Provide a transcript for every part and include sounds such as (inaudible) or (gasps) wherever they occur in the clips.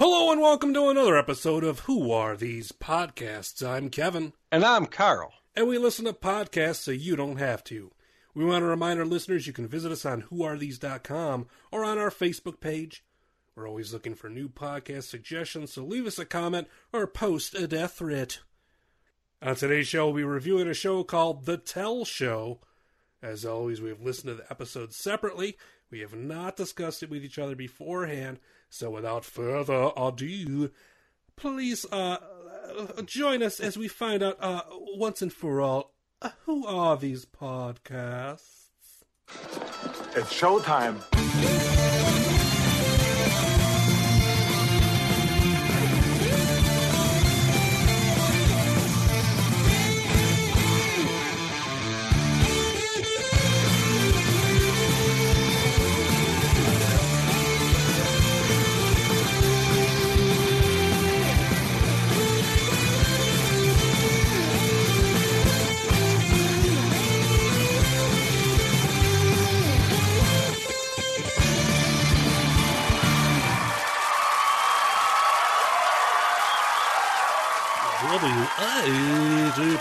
Hello and welcome to another episode of Who Are These Podcasts? I'm Kevin. And I'm Carl. And we listen to podcasts so you don't have to. We want to remind our listeners you can visit us on whoarethese.com or on our Facebook page. We're always looking for new podcast suggestions, so leave us a comment or post a death threat. On today's show, we'll be reviewing a show called The Tell Show. As always, we have listened to the episodes separately. We have not discussed it with each other beforehand, so without further ado, please uh, uh, join us as we find out uh, once and for all uh, who are these podcasts. It's showtime. WATP.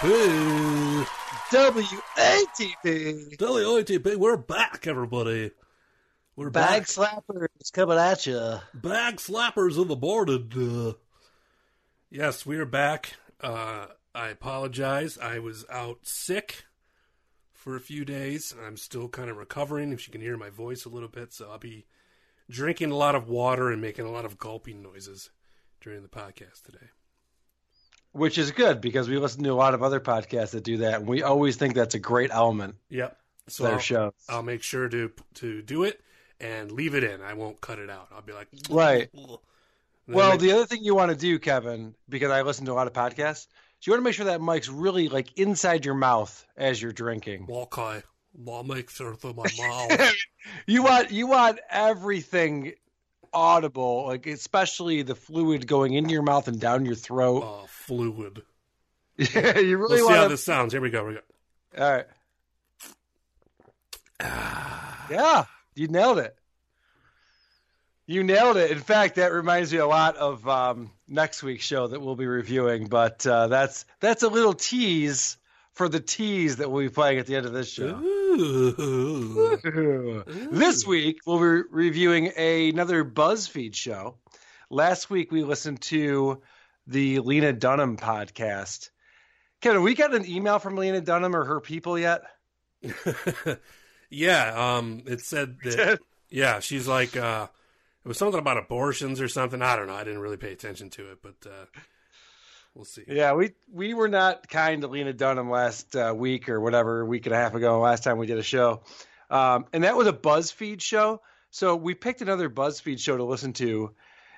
WATP. WATP. We're back, everybody. We're Bag back. slappers coming at you. Bag slappers of the morning. Uh, yes, we are back. Uh, I apologize. I was out sick for a few days. I'm still kind of recovering, if you can hear my voice a little bit. So I'll be drinking a lot of water and making a lot of gulping noises during the podcast today. Which is good because we listen to a lot of other podcasts that do that, and we always think that's a great element Yep. So their I'll, show. I'll make sure to to do it and leave it in. I won't cut it out. I'll be like, Right. (laughs) Well, make- the other thing you want to do, Kevin, because I listen to a lot of podcasts, is you want to make sure that mic's really like inside your mouth as you're drinking. okay, I'll make sure through my (laughs) mouth. You want you want everything audible, like especially the fluid going into your mouth and down your throat. uh, fluid. (laughs) Yeah, you really Let's see how this sounds. Here we go. Here we go. All right. Yeah, you nailed it. You nailed it. In fact, that reminds me a lot of um, next week's show that we'll be reviewing. But uh, that's that's a little tease for the tease that we'll be playing at the end of this show. Ooh. this week we'll be reviewing another BuzzFeed show. Last week we listened to the Lena Dunham podcast. Kevin, we got an email from Lena Dunham or her people yet? (laughs) yeah. Um. It said that. Yeah. She's like. Uh. It was something about abortions or something. I don't know. I didn't really pay attention to it, but uh, we'll see. Yeah, we we were not kind to Lena Dunham last uh, week or whatever, week and a half ago, last time we did a show. Um, and that was a BuzzFeed show. So we picked another BuzzFeed show to listen to.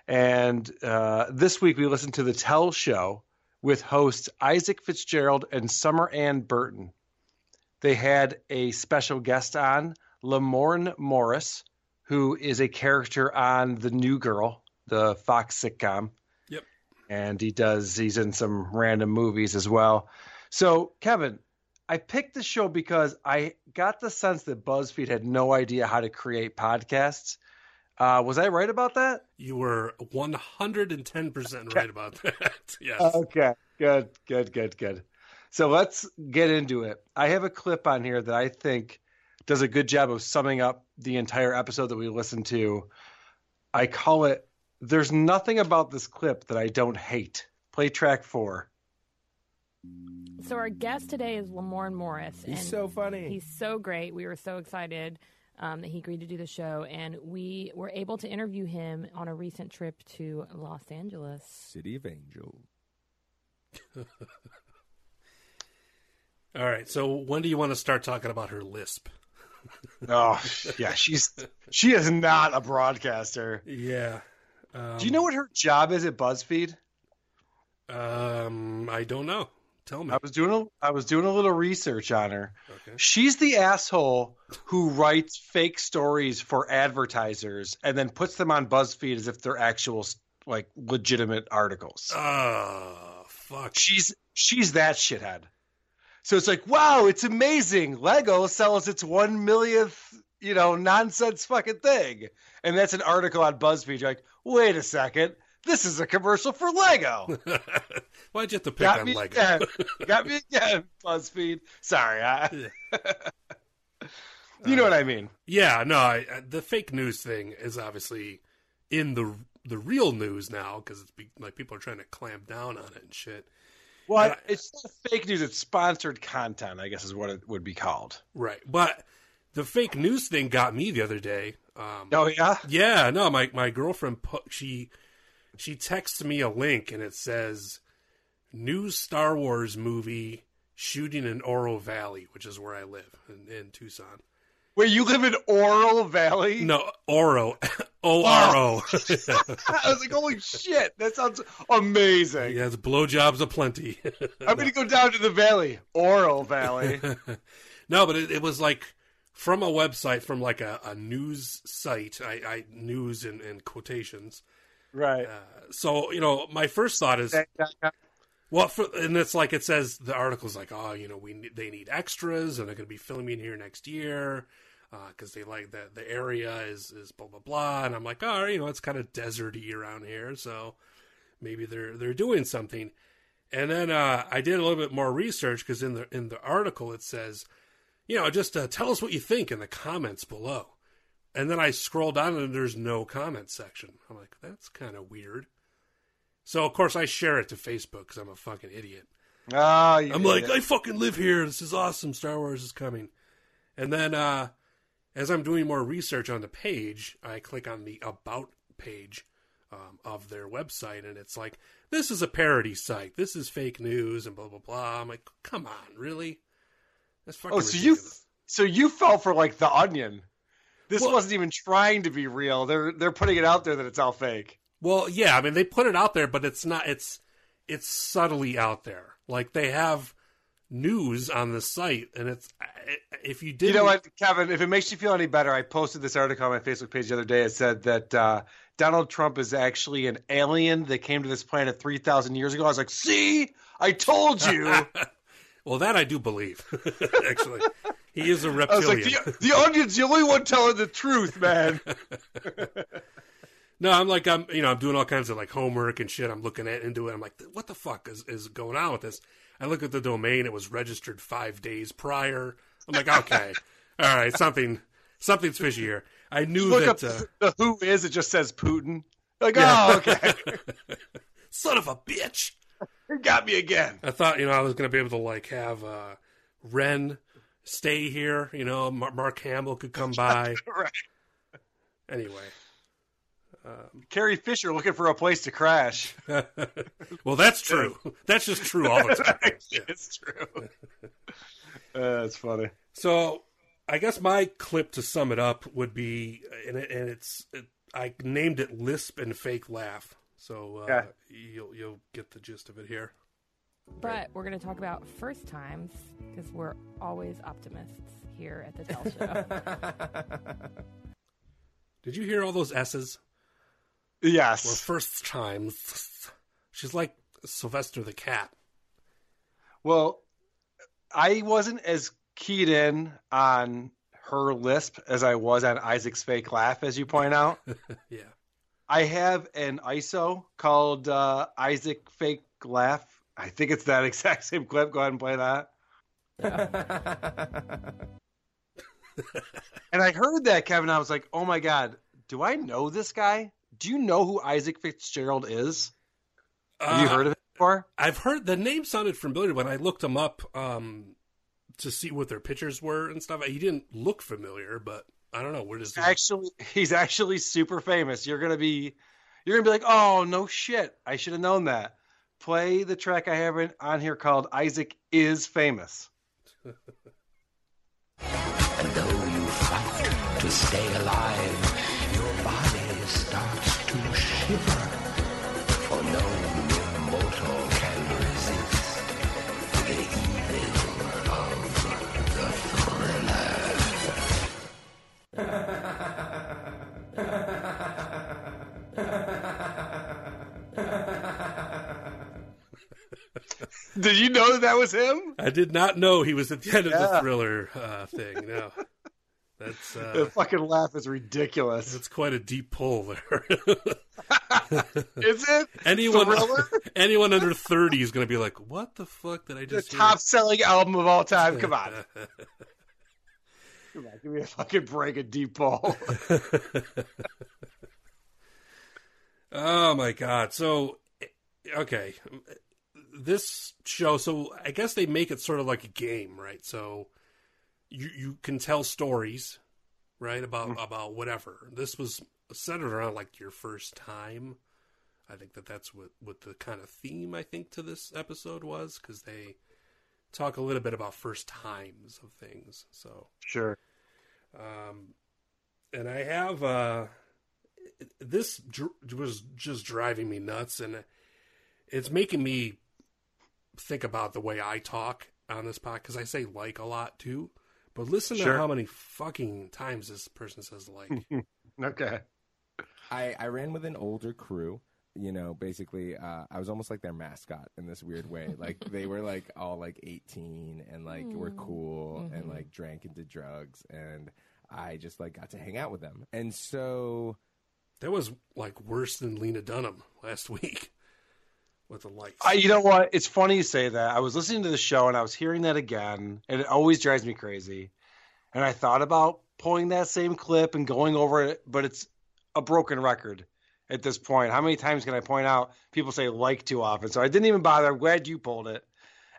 And uh, this week we listened to The Tell Show with hosts Isaac Fitzgerald and Summer Anne Burton. They had a special guest on, Lamorne Morris, who is a character on The New Girl, the Fox sitcom. And he does he's in some random movies as well. So, Kevin, I picked the show because I got the sense that BuzzFeed had no idea how to create podcasts. Uh, was I right about that? You were one hundred and ten percent right about that. (laughs) yes. Okay, good, good, good, good. So let's get into it. I have a clip on here that I think does a good job of summing up the entire episode that we listened to. I call it There's Nothing About This Clip That I Don't Hate. Play track four. So our guest today is Lamorne Morris. He's and so funny. He's so great. We were so excited um, that he agreed to do the show, and we were able to interview him on a recent trip to Los Angeles. City of Angels. (laughs) All right. So when do you want to start talking about her lisp? Oh, yeah, she's she is not a broadcaster. (laughs) Yeah. Um, Do you know what her job is at BuzzFeed? Um, I don't know. Tell me. I was doing a I was doing a little research on her. Okay. She's the asshole who writes fake stories for advertisers and then puts them on BuzzFeed as if they're actual like legitimate articles. Oh, fuck. She's she's that shithead. So it's like, wow, it's amazing. Lego sells its one millionth, you know, nonsense fucking thing. And that's an article on BuzzFeed. You're like, wait a second. This is a commercial for Lego. (laughs) Why'd you have to pick Got on me Lego? again. (laughs) Got me again, BuzzFeed. Sorry. I... (laughs) you know what I mean. Uh, yeah, no, I, I- the fake news thing is obviously in the the real news now because it's be, like people are trying to clamp down on it and shit. Well, Yeah. it's not fake news. It's sponsored content, I guess is what it would be called. Right, but the fake news thing got me the other day. Um, Oh, yeah? Yeah, no, my my girlfriend she she texts me a link and it says new Star Wars movie shooting in Oro Valley, which is where I live in, in Tucson. Wait, you live in Oro Valley? No, Oro, (laughs) O R O. (laughs) I was like, holy shit, that sounds amazing. Yes, blowjobs aplenty. I'm going to go down to the valley. Oro Valley. (laughs) no, but it, it was like from a website, from like a, a news site. I, I news in, in quotations. right. Uh, so you know, my first thought is well, for, and it's like it says the article's like, oh, you know, we they need extras, and they're going to be filming here next year because they like that the area is is blah blah blah, and I'm like, oh, you know, it's kind of deserty around here, so maybe they're they're doing something. And then uh, I did a little bit more research because in the in the article it says, you know, just uh, tell us what you think in the comments below. And then I scroll down and there's no comment section. I'm like, that's kind of weird. So of course I share it to Facebook because I'm a fucking idiot. Oh, I'm like. I fucking live here. This is awesome. Star Wars is coming. And then uh, as I'm doing more research on the page, I click on the About page um, of their website, and it's like, this is a parody site. This is fake news, and blah blah blah. I'm like, come on, really? That's fucking Oh, so you so you fell for like the onion. This Well- wasn't even trying to be real. They're they're putting it out there that it's all fake. Well, yeah, I mean they put it out there, but it's not. It's it's subtly out there. Like they have news on the site, and it's if you did, You know what, Kevin? If it makes you feel any better, I posted this article on my Facebook page the other day. It said that uh, Donald Trump is actually an alien that came to this planet three thousand years ago. I was like, "See, I told you." (laughs) Well, that I do believe. (laughs) Actually, he is a I was reptilian. like, the, "The onion's the only one telling the truth, man." (laughs) no, I'm like I'm you know I'm doing all kinds of like homework and shit. I'm looking at into it. I'm like, what the fuck is is going on with this? I look at the domain. It was registered five days prior. I'm like, okay, (laughs) all right, something something's fishy here. I knew Look that. up Uh, the who is. It just says Putin. Like, Yeah. oh, okay, son of a bitch. You (laughs) got me again. I thought you know I was gonna be able to like have uh, Ren stay here. You know, Mar- Mark Hamill could come (laughs) by. Right. anyway. Carrie Fisher looking for a place to crash. (laughs) well, that's true. That's just true all the time. Yeah. It's true. Uh, that's funny. So, I guess my clip to sum it up would be, and, it, and it's, it, I named it "Lisp and Fake Laugh." So uh, Okay. you'll you'll get the gist of it here. But we're going to talk about first times because we're always optimists here at the Tell Show. (laughs) Did you hear all those S's? Yes. Or first times? She's like Sylvester the cat. Well, I wasn't as keyed in on her lisp as I was on Isaac's fake laugh, as you point out. (laughs) Yeah. I have an ISO called uh, Isaac Fake Laugh. I think it's that (laughs) exact same clip. Go ahead and play that. and I heard that, Kevin. I was like, oh my God, do I know this guy? Do you know who Isaac Fitzgerald is? Have you Uh, heard of it before? I've heard the name sounded familiar when I looked him up um, to see what their pictures were and stuff. He didn't look familiar, but I don't know. Where does he? actually he's actually super famous. You're gonna be you're gonna be like, oh no shit, I should have known that. Play the track I have on here called Isaac is famous. (laughs) And though you fight to stay alive, your body starts to shiver, (laughs) Did you know that that was him? I did not know he was at the end of the thriller uh, thing. No, that's The uh, fucking laugh is ridiculous. It's quite a deep pull there. Is it? anyone Thriller? anyone under thirty is going to be like, "What the fuck did I The just?" hear?" top selling album of all time. Come on. (laughs) Come on. Give me a fucking break, a deep ball. (laughs) Oh my god. So okay. This show so I guess they make it sort of like a game, right? So you you can tell stories, right, about mm. about whatever. This was centered around like your first time. I think that that's what what the kind of theme I think to this episode was cuz they talk a little bit about first times of things. So sure. Um, and I have uh, this dr- was just driving me nuts, and it's making me think about the way I talk on this podcast because I say like a lot too. But listen Sure. to how many fucking times this person says like. (laughs) Okay. I, I ran with an older crew. You know, basically, uh, I was almost like their mascot in this weird way. Like (laughs) they were like all like 18 and like were cool and like drank and did drugs, and I just like got to hang out with them. And so that was like worse than Lena Dunham last week (laughs) with the likes. I, you know what? It's funny you say that. I was listening to the show and I was hearing that again, and it always drives me crazy. And I thought about pulling that same clip and going over it, but it's a broken record at this point. How many times can I point out people say like too often? So I didn't even bother. I'm glad you pulled it.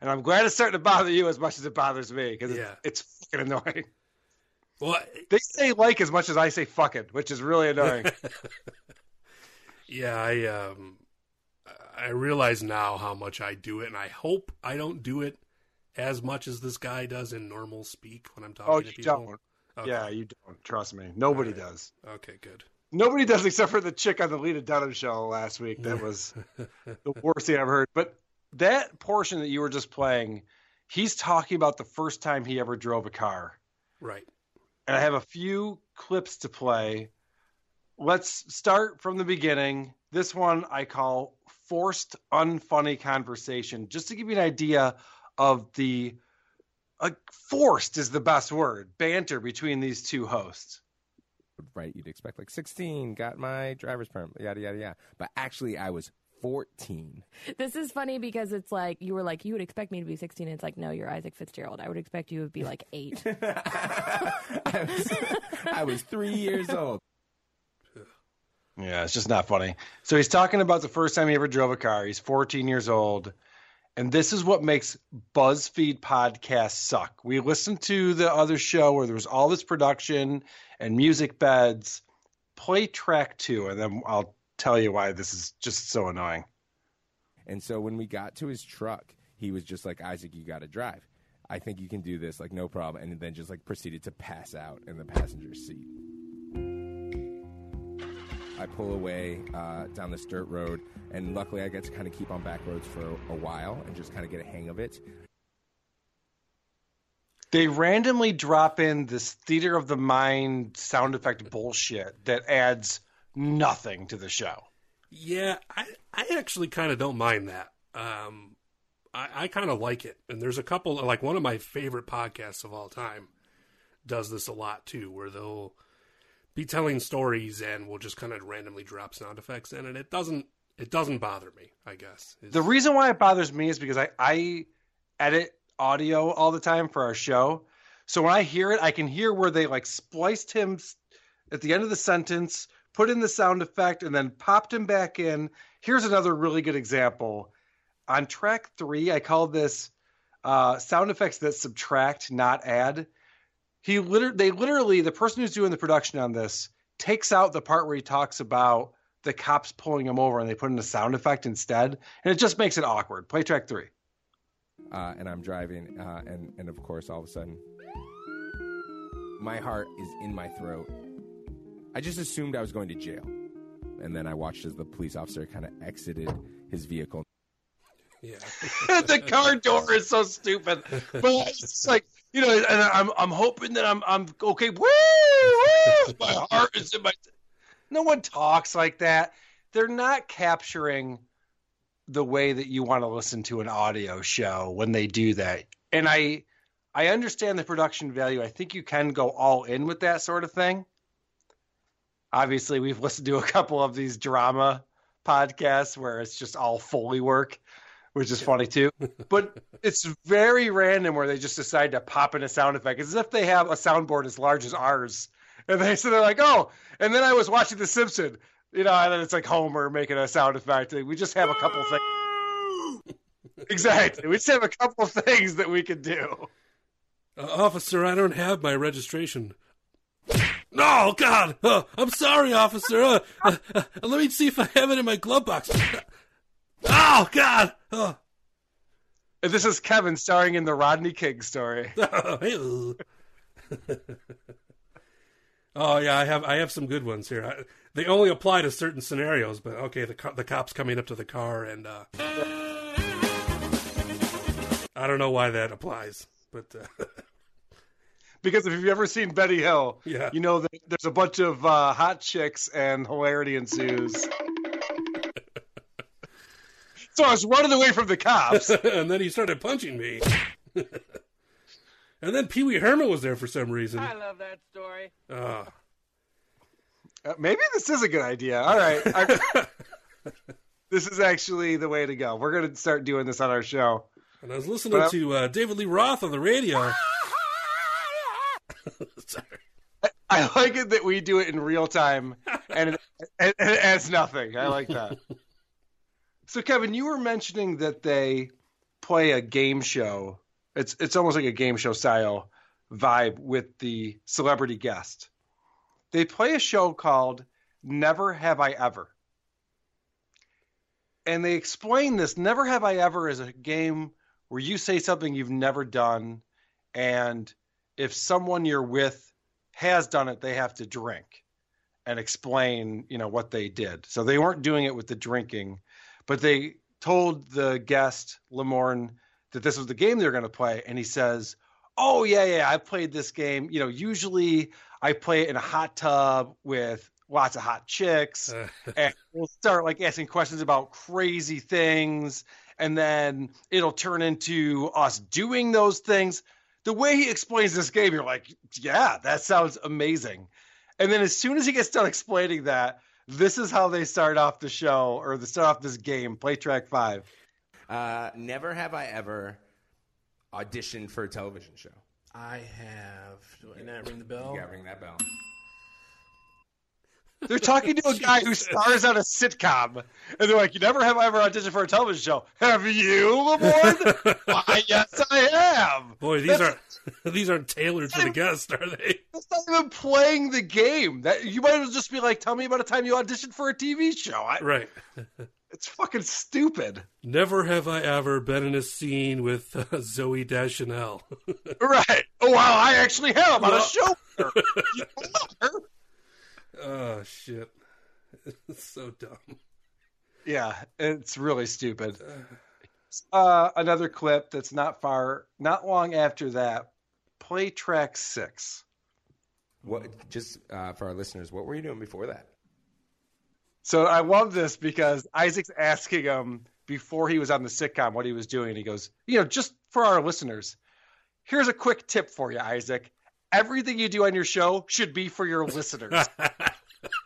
And I'm glad it's starting to bother you as much as it bothers me because Yeah. it's, it's fucking annoying. well, They say like as much as I say fucking, which is really annoying. (laughs) Yeah, I um I realize now how much I do it and I hope I don't do it as much as this guy does in normal speak when I'm talking oh, to you people. don't. Okay. Yeah, you don't. Trust me. Nobody right. does. Okay, good. Nobody does except for the chick on the Lena Dunham show last week. That was (laughs) the worst thing I've heard. But that portion that you were just playing, he's talking about the first time he ever drove a car. Right. And I have a few clips to play. Let's start from the beginning. This one I call forced unfunny conversation, just to give you an idea of the uh, forced is the best word banter between these two hosts. Right, you'd expect like 16, got my driver's permit, yada yada yada. But actually, I was 14. This is funny because it's like you were like you would expect me to be 16. And it's like no, you're Isaac Fitzgerald. I would expect you to be like eight. I was, (laughs) I was three years old. Yeah, it's just not funny. So he's talking about the first time he ever drove a car. He's 14 years old. And this is what makes BuzzFeed podcasts suck. We listened to the other show where there was all this production and music beds. Play track two, and then I'll tell you why this is just so annoying. And so when we got to his truck, he was just like, Isaac, you got to drive. I think you can do this, like, no problem. And then just like proceeded to pass out in the passenger seat. I pull away uh, down this dirt road, and luckily I get to kind of keep on back roads for a while and just kind of get a hang of it. They randomly drop in this theater of the mind sound effect bullshit that adds nothing to the show. Yeah, I I actually kind of don't mind that. Um, I, I kind of like it, and there's a couple like one of my favorite podcasts of all time does this a lot too, where they'll be telling stories and we'll just kind of randomly drop sound effects in, and it doesn't it doesn't bother me. I guess is- The reason why it bothers me is because I, I edit audio all the time for our show. So when I hear it, I can hear where they like spliced him at the end of the sentence, put in the sound effect, and then popped him back in. Here's another really good example. On track three, I call this uh, sound effects that subtract, not add. He literally, they literally, the person who's doing the production on this takes out the part where he talks about the cops pulling him over and they put in a sound effect instead, and it just makes it awkward. Play track three. uh, and I'm driving, uh, and and of course, all of a sudden, my heart is in my throat. I just assumed I was going to jail. and then I watched as the police officer kind of exited his vehicle. Yeah. (laughs) the car door is so stupid. But it's like you know, and I'm I'm hoping that I'm I'm okay. Woo, woo, my heart is in my. No one talks like that. They're not capturing the way that you want to listen to an audio show when they do that. And I I understand the production value. I think you can go all in with that sort of thing. Obviously, we've listened to a couple of these drama podcasts where it's just all Foley work, which is funny too. But (laughs) it's very random where they just decide to pop in a sound effect. It's as if they have a soundboard as large as ours. And they so they're like, oh, and then I was watching The Simpsons, you know, and then it's like Homer making a sound effect. We just have a couple things. (laughs) exactly. We just have a couple of things that we can do. Uh, officer, I don't have my registration. No, God! Uh, I'm sorry, officer. Uh, uh, uh, let me see if I have it in my glove box. (laughs) Oh, God! And this is Kevin starring in the Rodney King story. (laughs) oh yeah, I have I have some good ones here. I, they only apply to certain scenarios, but okay, the co- the cops coming up to the car and uh, I don't know why that applies, but uh, (laughs) Because if you've ever seen Benny Hill, Yeah. you know that there's a bunch of uh, hot chicks and hilarity ensues. (laughs) so I was running away from the cops. (laughs) and then he started punching me. And then Pee Wee Herman was there for some reason. I love that story. Uh, Uh, maybe this is a good idea. All right. I- (laughs) this is actually the way to go. We're going to start doing this on our show. and I was listening Well- to uh, David Lee Roth on the radio. (laughs) Sorry. I like it that we do it in real time and it, and it adds nothing. I like that. (laughs) So, Kevin, you were mentioning that they play a game show. It's it's almost like a game show style vibe with the celebrity guest. They play a show called Never Have I Ever. And they explain this Never Have I Ever is a game where you say something you've never done and if someone you're with has done it, they have to drink and explain, you know, what they did. So they weren't doing it with the drinking, but they told the guest Lamorne that this was the game they were going to play, and he says, "Oh yeah, yeah, I've played this game. You know, usually I play it in a hot tub with lots of hot chicks, (laughs) and we'll start like asking questions about crazy things, and then it'll turn into us doing those things." The way he explains this game, you're like, "Yeah, that sounds amazing." And then as soon as he gets done explaining that, this is how they start off the show or they start off this game, play track five. Uh, never have I ever auditioned for a television show. I have. Do I not ring the bell? You gotta ring that bell. They're talking to a guy who stars on a sitcom, and they're like, "You never have I ever auditioned for a television show? Have you, Lamorne? (laughs) Why, yes, I have." Boy, these That's- are (laughs) these aren't tailored to the guest, are they? That's not even playing the game. That you might as well just be like, "Tell me about a time you auditioned for a TV show." I, Right. (laughs) It's fucking stupid. Never have I ever been in a scene with uh, Zooey Deschanel. (laughs) Right. Oh wow, I actually have on a show. her. (laughs) You love her. oh shit, (laughs) it's so dumb. Yeah, it's really stupid. (sighs) Uh, another clip that's not far, not long after that. Play track six. What? Just uh, for our listeners, what were you doing before that? So I love this because Isaac's asking him before he was on the sitcom what he was doing. And he goes, you know, just for our listeners, here's a quick tip for you, Isaac. Everything you do on your show should be for your listeners. (laughs)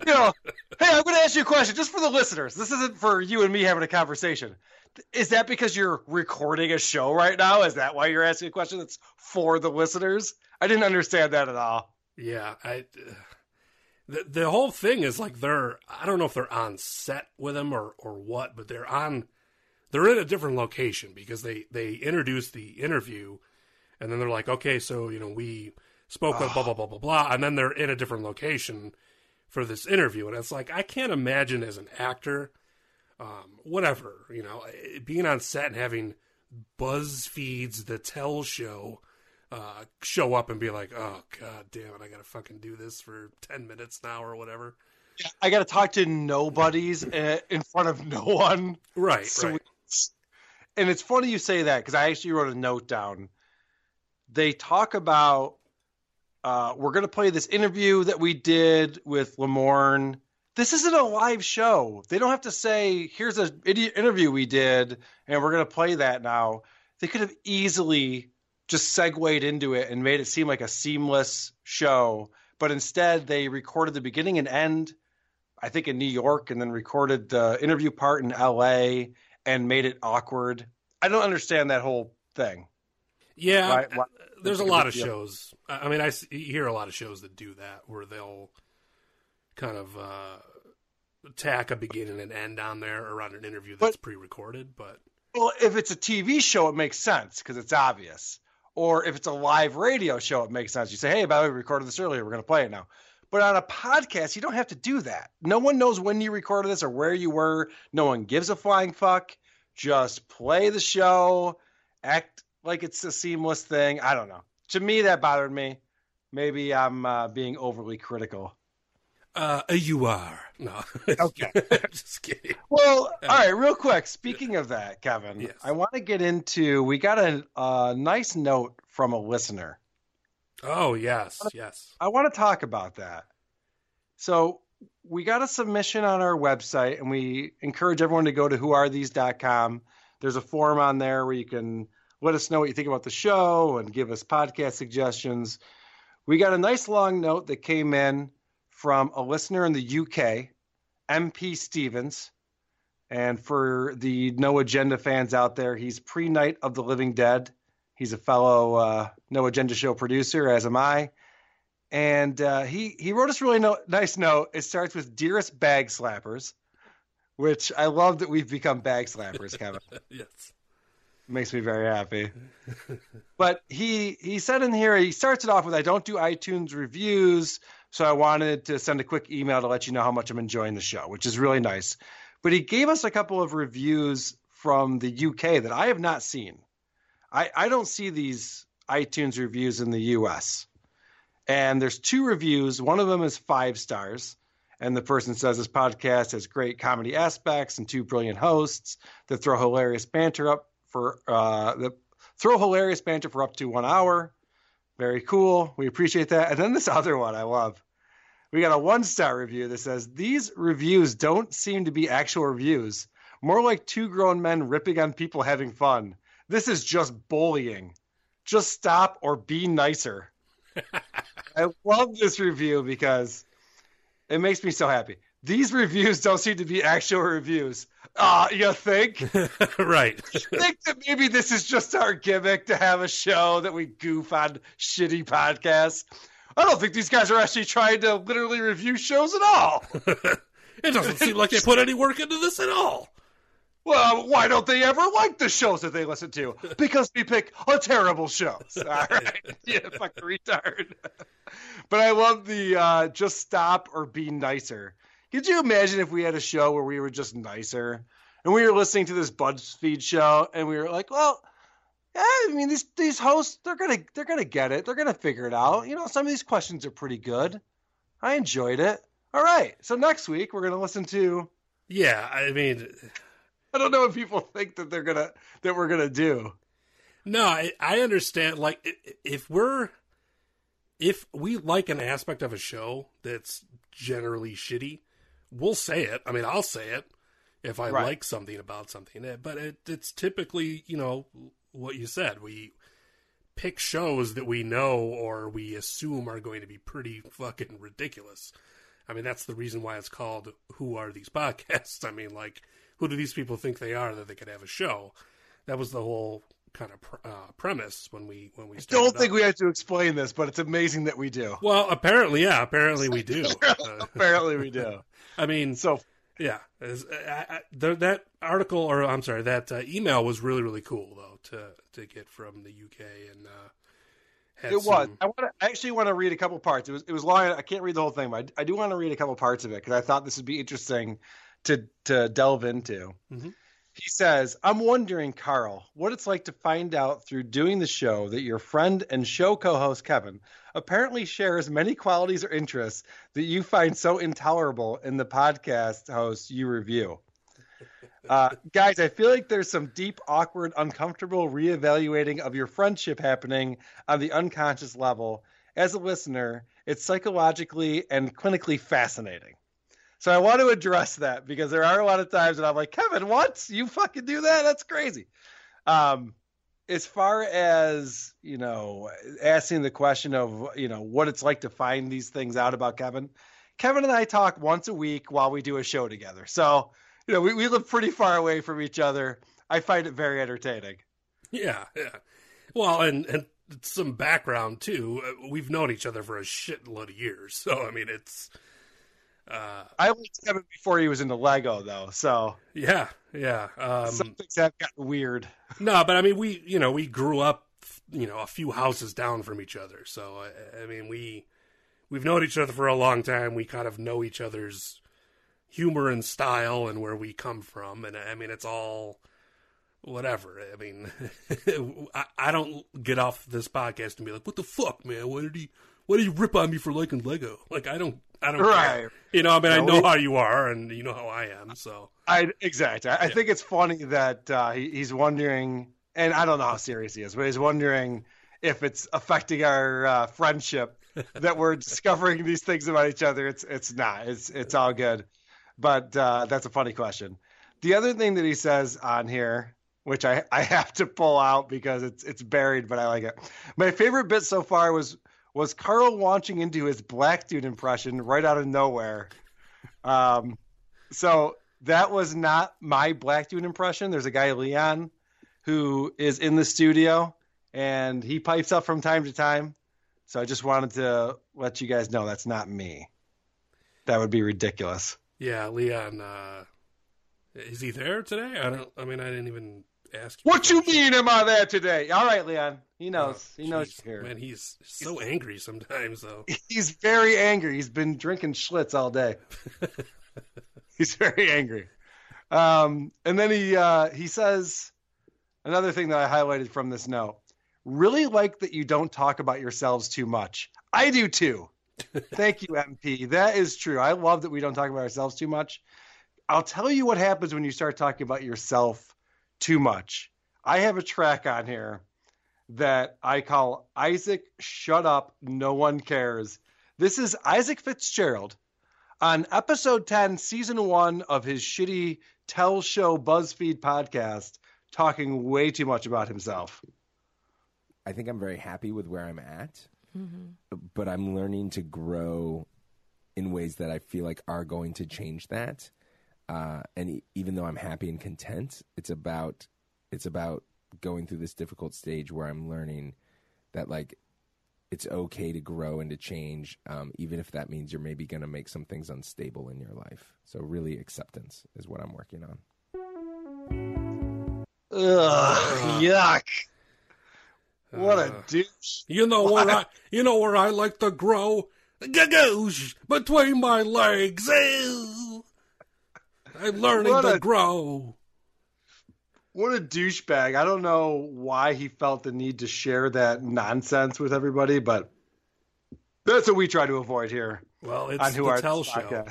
you know, hey, I'm going to ask you a question just for the listeners. This isn't for you and me having a conversation. Is that because you're recording a show right now? Is that why you're asking a question that's for the listeners? I didn't understand that at all. Yeah, I. Uh, The, the whole thing is like they're I don't know if they're on set with him or or what, but they're on they're in a different location because they they introduce the interview and then they're like, okay, so you know we spoke with blah blah blah blah blah, and then they're in a different location for this interview, and it's like I can't imagine as an actor, um, whatever you know, eh, being on set and having BuzzFeed's The Tell Show uh, show up and be like, "Oh God damn it, I gotta fucking do this for ten minutes now or whatever." I got to talk to nobodies uh, in front of no one. Right, So right. it's- and it's funny you say that because I actually wrote a note down. They talk about uh, we're to play this interview that we did with Lamorne. This isn't a live show. They don't have to say, "Here's an interview we did, and we're going to play that now." They could have easily just segued into it and made it seem like a seamless show, but instead they recorded the beginning and end. I think in New York, and then recorded the interview part in L.A. and made it awkward. I don't understand that whole thing. Yeah, Why- why- there's a lot of deal. shows. I I mean, I hear a lot of shows that do that, where they'll kind of uh, tack a beginning and end on there around an interview that's But- pre-recorded. But Well, if it's a TV show, it makes sense because it's obvious. Or if it's a live radio show, it makes sense. You say, "Hey, by the way, we recorded this earlier. We're going to play it now." But on a podcast, you don't have to do that. No one knows when you recorded this or where you were. No one gives a flying fuck. Just play the show, act like it's a seamless thing. I don't know. To me, that bothered me. Maybe I'm uh, being overly critical. Uh, you are no, (laughs) Okay. (laughs) just kidding. Well, all right, real quick. Speaking of that, Kevin, Yes. I want to get into. We got a, a nice note from a listener. Oh yes, yes. I want to talk about that. So we got a submission on our website, and we encourage everyone to go to whoarethese.com. There's a form on there where you can let us know what you think about the show and give us podcast suggestions. We got a nice long note that came in from a listener in the UK, MP Stevens. And for the No Agenda fans out there, he's pre Night of the Living Dead. He's a fellow uh, No Agenda show producer, as am I and uh, he he wrote us a really no, nice note. It starts with "Dearest Bag Slappers," which I love that we've become bag slappers, Kevin. (laughs) yes. Makes me very happy. but he he said in here he starts it off with, "I don't do iTunes reviews, so I wanted to send a quick email to let you know how much I'm enjoying the show," which is really nice. But he gave us a couple of reviews from the UK that I have not seen. I, I don't see these iTunes reviews in the US. And there's two reviews. One of them is five stars. And the person says this podcast has great comedy aspects and two brilliant hosts that throw hilarious banter up for uh, that throw hilarious banter for up to one hour. Very cool. We appreciate that. And then this (laughs) other one I love. We got a one star review that says these reviews don't seem to be actual reviews, more like two grown men ripping on people having fun. This is just bullying. Just stop or be nicer. (laughs) I love this review because it makes me so happy. These reviews don't seem to be actual reviews. Ah, you think? (laughs) right. think that maybe this is just our gimmick to have a show that we goof on shitty podcasts. I don't think these guys are actually trying to literally review shows at all. (laughs) it doesn't seem like they put any work into this at all. Well, why don't they ever like the shows that they listen to? Because we pick a terrible shows. (laughs) All right. (laughs) Yeah, fucking retard. But I love the uh, just stop or be nicer. Could you imagine if we had a show where we were just nicer and we were listening to this BuzzFeed show and we were like, well, I mean these these hosts they're gonna they're gonna get it. They're gonna figure it out. You know, some of these questions are pretty good. I enjoyed it. All right. So next week we're gonna listen to Yeah, I mean, I don't know what people think that they're gonna that we're gonna do. no, I, I understand. Like, if we're if we like an aspect of a show that's generally shitty, we'll say it. I mean, I'll say it if I Right. like something about something. But it, it's typically, you know, what you said. We pick shows that we know or we assume are going to be pretty fucking ridiculous. I mean, that's the reason why it's called "Who Are These Podcasts?" (laughs) I mean, like, who do these people think they are that they could have a show? That was the whole kind of pr- uh, premise when we when we started. Don't think up. we have to explain this, but it's amazing that we do. Well, apparently, yeah, apparently we do. (laughs) Apparently, we do. (laughs) I mean, So yeah, As- I, I, the, that article, or I'm sorry, that uh, email was really really cool though to to get from the UK and uh, it was. I want to I actually want to read a couple parts. It was it was long. I can't read the whole thing, but I, I do want to read a couple parts of it because I thought this would be interesting to to delve into. Mhm. He says, I'm wondering, Carl, what it's like to find out through doing the show that your friend and show co host Kevin apparently shares many qualities or interests that you find so intolerable in the podcast host you review. (laughs) Uh, guys, I feel like there's some deep, awkward, uncomfortable reevaluating of your friendship happening on the unconscious level. As a listener, it's psychologically and clinically fascinating. So I want to address that because there are a lot of times that I'm like, Kevin, what? You fucking do that? That's crazy. Um, as far as, you know, asking the question of, you know, what it's like to find these things out about Kevin, Kevin and I talk once a week while we do a show together. So, you know, we, we live pretty far away from each other. I find it very entertaining. Yeah, yeah. Well, and and some background too. Uh, We've known each other for a shitload of years, so I mean, it's uh, I liked Kevin before he was into Lego, though. So yeah, yeah. Um, some things have gotten weird. no, but I mean, we you know we grew up, you know, a few houses down from each other, so I, I mean, we we've known each other for a long time. We kind of know each other's humor and style and where we come from, and I mean, it's all whatever. I mean, (laughs) I, I don't get off this podcast and be like, "What the fuck, man? Why did he? Why did he rip on me for liking Lego?" Like, I don't, I don't Right. care. You know, I mean, I know we- how you are, and you know how I am. So I exactly. I, I think it's funny that uh, he, he's wondering, and I don't know how serious he is, but he's wondering if it's affecting our uh, friendship (laughs) that we're discovering these things about each other. It's it's not. It's it's all good, but uh, that's a funny question. The other thing that he says on here, which I, I have to pull out because it's it's buried, but I like it. My favorite bit so far was was Carl launching into his black dude impression right out of nowhere. Um, so that was not my black dude impression. There's a guy Leon who is in the studio and he pipes up from time to time. So I just wanted to let you guys know that's not me. That would be ridiculous. yeah, Leon, uh, is he there today? I don't. I mean, I didn't even ask. What you mean am I there today? All right, Leon. He knows. he knows here. Man, he's so angry sometimes, though. (laughs) He's very angry. He's been drinking Schlitz all day. (laughs) He's very angry. Um, and then he uh, he says another thing that I highlighted from this note. Really like that you don't talk about yourselves too much. I do too. (laughs) Thank you, MP. That is true. I love that we don't talk about ourselves too much. I'll tell you what happens when you start talking about yourself too much. I have a track on here that I call Isaac Shut Up, No One Cares. This is Isaac Fitzgerald on episode 10, season one of his shitty Tell Show BuzzFeed podcast, talking way too much about himself. I think I'm very happy with where I'm at, mm-hmm. but I'm learning to grow in ways that I feel like are going to change that. Uh, and e- even though I'm happy and content, it's about it's about going through this difficult stage where I'm learning that like it's okay to grow and to change, um, even if that means you're maybe going to make some things unstable in your life. So really, acceptance is what I'm working on. Ugh, yuck. What a Uh, douche. You know where I, (laughs) you know where I like to grow? Gagoosh between my legs. I'm learning What to a- grow. What a douchebag. I don't know why he felt the need to share that nonsense with everybody, but that's what we try to avoid here. Well, it's on Who the Are Tell These Show.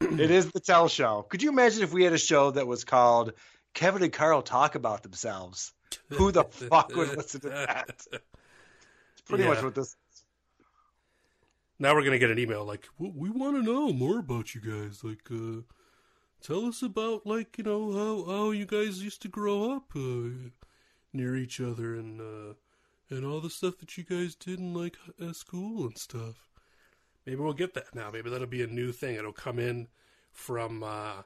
It is the Tell Show. Could you imagine if we had a show that was called Kevin and Carl Talk About Themselves? Who the fuck would listen to that? It's pretty much what this Now we're gonna get an email like, well, we want to know more about you guys. Like, uh, tell us about like you know how how you guys used to grow up uh, near each other and uh, and all the stuff that you guys did in like uh, school and stuff. Maybe we'll get that now. Maybe that'll be a new thing. It'll come in from uh,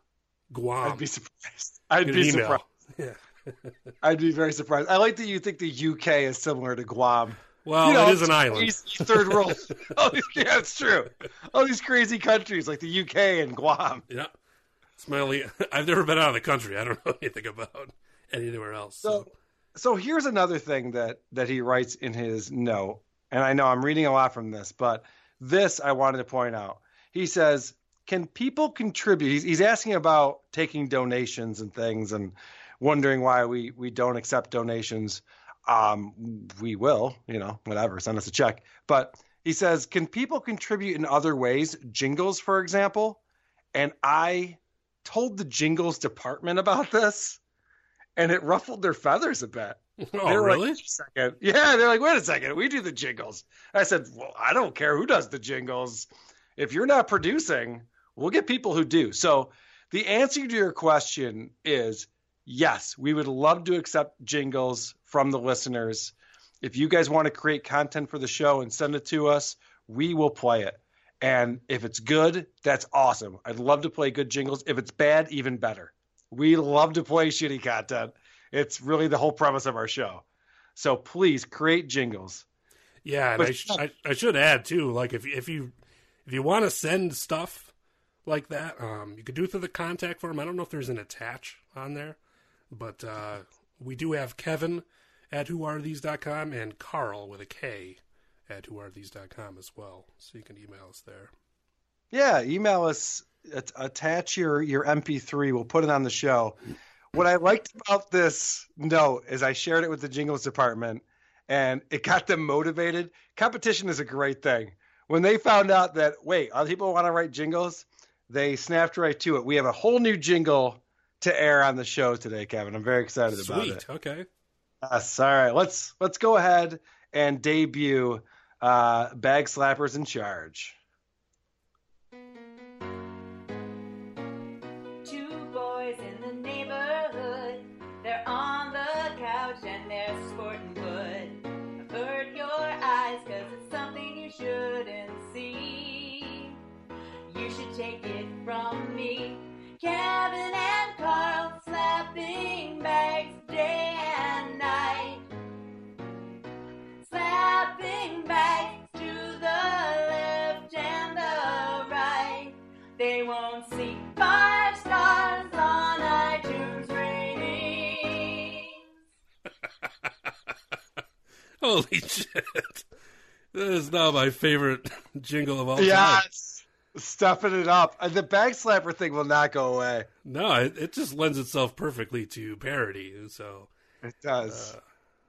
Guam. I'd be surprised. I'd be email. surprised. (laughs) Yeah. I'd be very surprised. I like that you think the UK is similar to Guam. Well, You know, it is an island. crazy Third world. These, (laughs) yeah, it's true. All these crazy countries like the UK and Guam. Yeah. It's my only. I've never been out of the country. I don't know (laughs) anything about anywhere else. So, so here's another thing that that he writes in his note, and I know I'm reading a lot from this, but this I wanted to point out. He says, can people contribute? He's, he's asking about taking donations and things, and wondering why we we don't accept donations. Um, we will, you know, whatever. Send us a check. But he says, can people contribute in other ways? Jingles, for example. And I told the jingles department about this, and it ruffled their feathers a bit. (laughs) Oh, really? Like, second. Yeah, they're like, wait a second, we do the jingles. I said, well, I don't care who does the jingles. If you're not producing, we'll get people who do. So the answer to your question is yes, we would love to accept jingles from the listeners. If you guys want to create content for the show and send it to us, we will play it. And if it's good, that's awesome. I'd love to play good jingles. If it's bad, even better. We love to play shitty content. It's really the whole premise of our show. So please create jingles. Yeah, and But- I, sh- I I should add too, like if if you if you want to send stuff like that, um, you could do it through the contact form. I don't know if there's an attach on there, but uh, we do have Kevin at whoarethese.com and Carl with a K at whoarethese.com as well, so you can email us there. Yeah, email us. at- Attach your your MP3. We'll put it on the show. What I liked about this note is I shared it with the jingles department, and it got them motivated. Competition is a great thing. When they found out that wait, other people want to write jingles, they snapped right to it. We have a whole new jingle to air on the show today, Kevin. I'm very excited about Sweet. it. Okay. Yes. All right. Let's let's go ahead and debut uh, Bag Slappers in Charge. Two boys in the neighborhood. They're on the couch and they're sporting wood. Avert your eyes, cause it's something you shouldn't see. You should take it from me. Kevin and Carl slapping bags They won't see five stars on iTunes ratings. (laughs) Holy shit! That is now my favorite (laughs) jingle of all time. Yes. Stuffing it up. The bag slapper thing will not go away. No, it, it just lends itself perfectly to parody. So, It does. uh,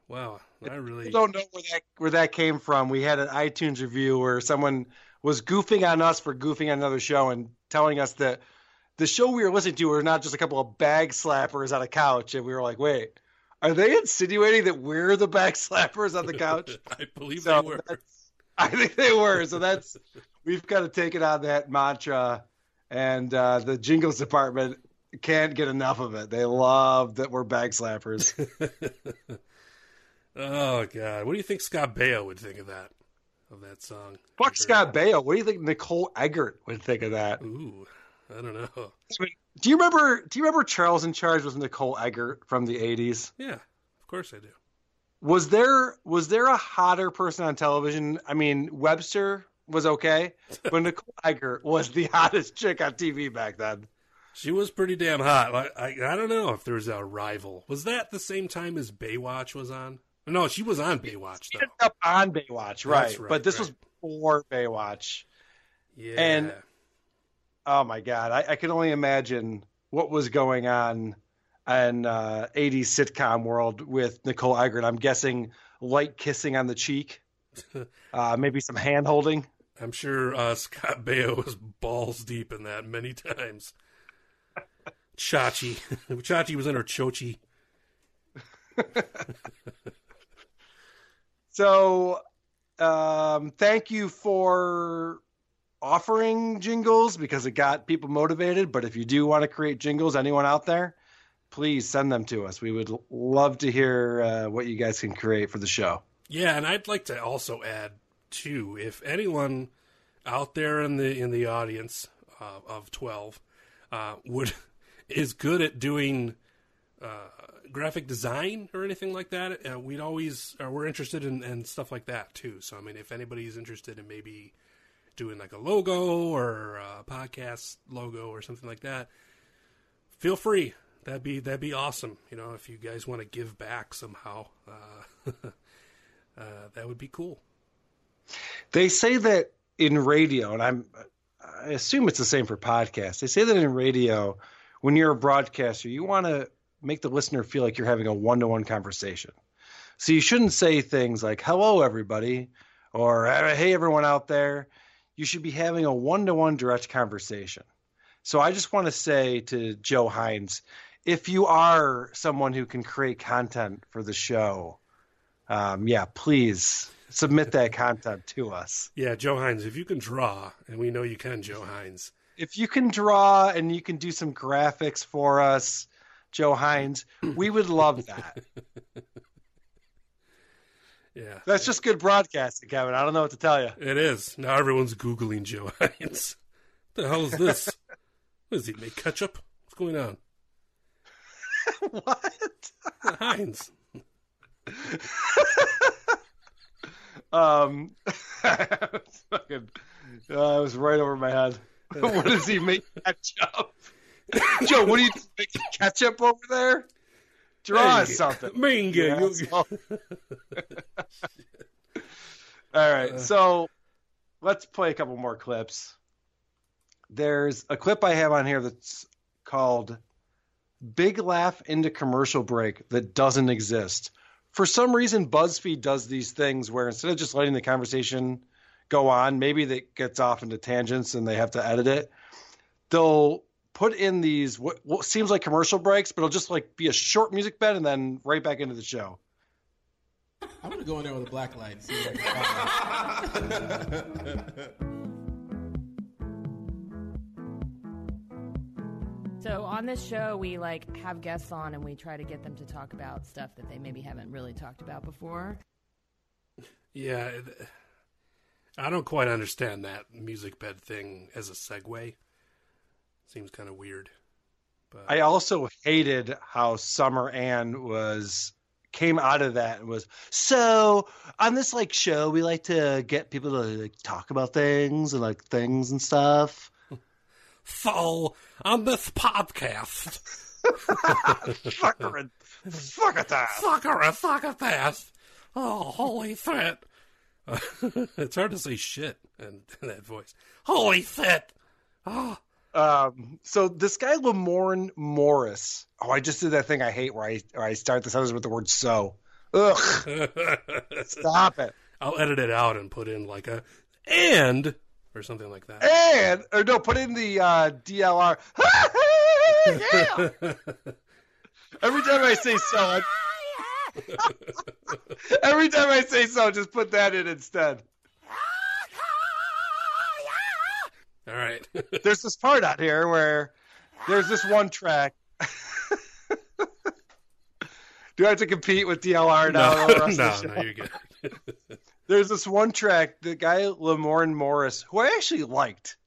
wow, I really People don't know where that where that came from. We had an iTunes review where someone was goofing on us for goofing on another show and telling us that the show we were listening to were not just a couple of bag slappers on a couch, and we were like, wait, are they insinuating that we're the bag (laughs) slappers on the couch? (laughs) I believe So they were. (laughs) I think they were. So that's we've got to take it on that mantra, and uh, the jingles department can't get enough of it. They love that we're bag slappers. Oh god, what do you think Scott Baio would think of that? Of that song? Fuck Scott Baio. What do you think Nicole Eggert would think of that? Ooh, I don't know. Do you remember? Do you remember Charles in Charge with Nicole Eggert from the '80s? Yeah, of course I do. Was there was there a hotter person on television? I mean, Webster was okay, (laughs) but Nicole Eggert was the hottest chick on TV back then. She was pretty damn hot. I, I I don't know if there's a rival. Was that the same time as Baywatch was on? No, she was on Baywatch She ended up on Baywatch, right? Right, but this right. was before Baywatch. Yeah, And- Oh my god, I, I can only imagine what was going on in uh, '80s sitcom world with Nicole Eggert. I'm guessing light kissing on the cheek, (laughs) uh, maybe some hand holding. I'm sure uh, Scott Baio was balls deep in that many times. (laughs) Chachi, (laughs) Chachi was in her chochi. So, um, thank you for offering jingles because it got people motivated. But if you do want to create jingles, anyone out there, please send them to us. We would love to hear uh, what you guys can create for the show. Yeah, and I'd like to also add too, if anyone out there in the in the audience uh, of twelve uh, would (laughs) is good at doing uh, graphic design or anything like that, uh, we'd always uh, we're interested in, in stuff like that too. So I mean, if anybody's interested in maybe doing like a logo or a podcast logo or something like that, feel free. That'd be that'd be awesome. You know, if you guys want to give back somehow, uh, (laughs) uh, that would be cool. They say that in radio, and I'm I assume it's the same for podcasts. They say that in radio, when you're a broadcaster, you want to make the listener feel like you're having a one to one conversation. So you shouldn't say things like, hello, everybody, or hey, everyone out there. You should be having a one to one direct conversation. So I just want to say to Joe Hines, if you are someone who can create content for the show, um, yeah, please submit that content to us. Yeah, Joe Hines, if you can draw, and we know you can, Joe Hines. If you can draw and you can do some graphics for us, Joe Hines, we would love that. (laughs) Yeah, That's just good broadcasting, Kevin. I don't know what to tell you. it is. Now everyone's Googling Joe (laughs) Hines. What the hell is this? what does he make ketchup? What's going on? (laughs) what? Hines. Um, fucking, uh, it was right over my head. what does he make ketchup? (laughs) Joe, what do you make ketchup over there? Draw us something. Minga, you. (laughs) All right, uh. so let's play a couple more clips. There's a clip I have on here that's called Big Laugh into Commercial Break that doesn't exist. For some reason, BuzzFeed does these things where instead of just letting the conversation go on, maybe that gets off into tangents and they have to edit it, they'll put in these what, what seems like commercial breaks, but it'll just like be a short music bed and then right back into the show. I'm gonna go in there with a black light and see what I can find. So on this show, we like have guests on, and we try to get them to talk about stuff that they maybe haven't really talked about before. Yeah, I don't quite understand that music bed thing as a segue. Seems kind of weird. But I also hated how Summer Anne was came out of that and was so on this like show we like to get people to like talk about things and like things and stuff. (laughs) so on this podcast, (laughs) Fucker and fuck at that. fucker a succotash. Oh, holy shit! (laughs) it's hard to say shit in, in that voice. Holy shit! Oh, Um, so this guy Lamorne Morris. Oh, I just did that thing I hate where I where I start the sentence with the word so. Ugh, (laughs) stop it. I'll edit it out and put in like a and or something like that. And or no, put in the uh, DLR. (laughs) Every time I say so, I- (laughs) every time I say so, just put that in instead. All right. (laughs) There's this part out here where there's this one track. (laughs) Do I have to compete with DLR now? no, no, no, you're good. (laughs) There's this one track, the guy Lamorne Morris, who I actually liked.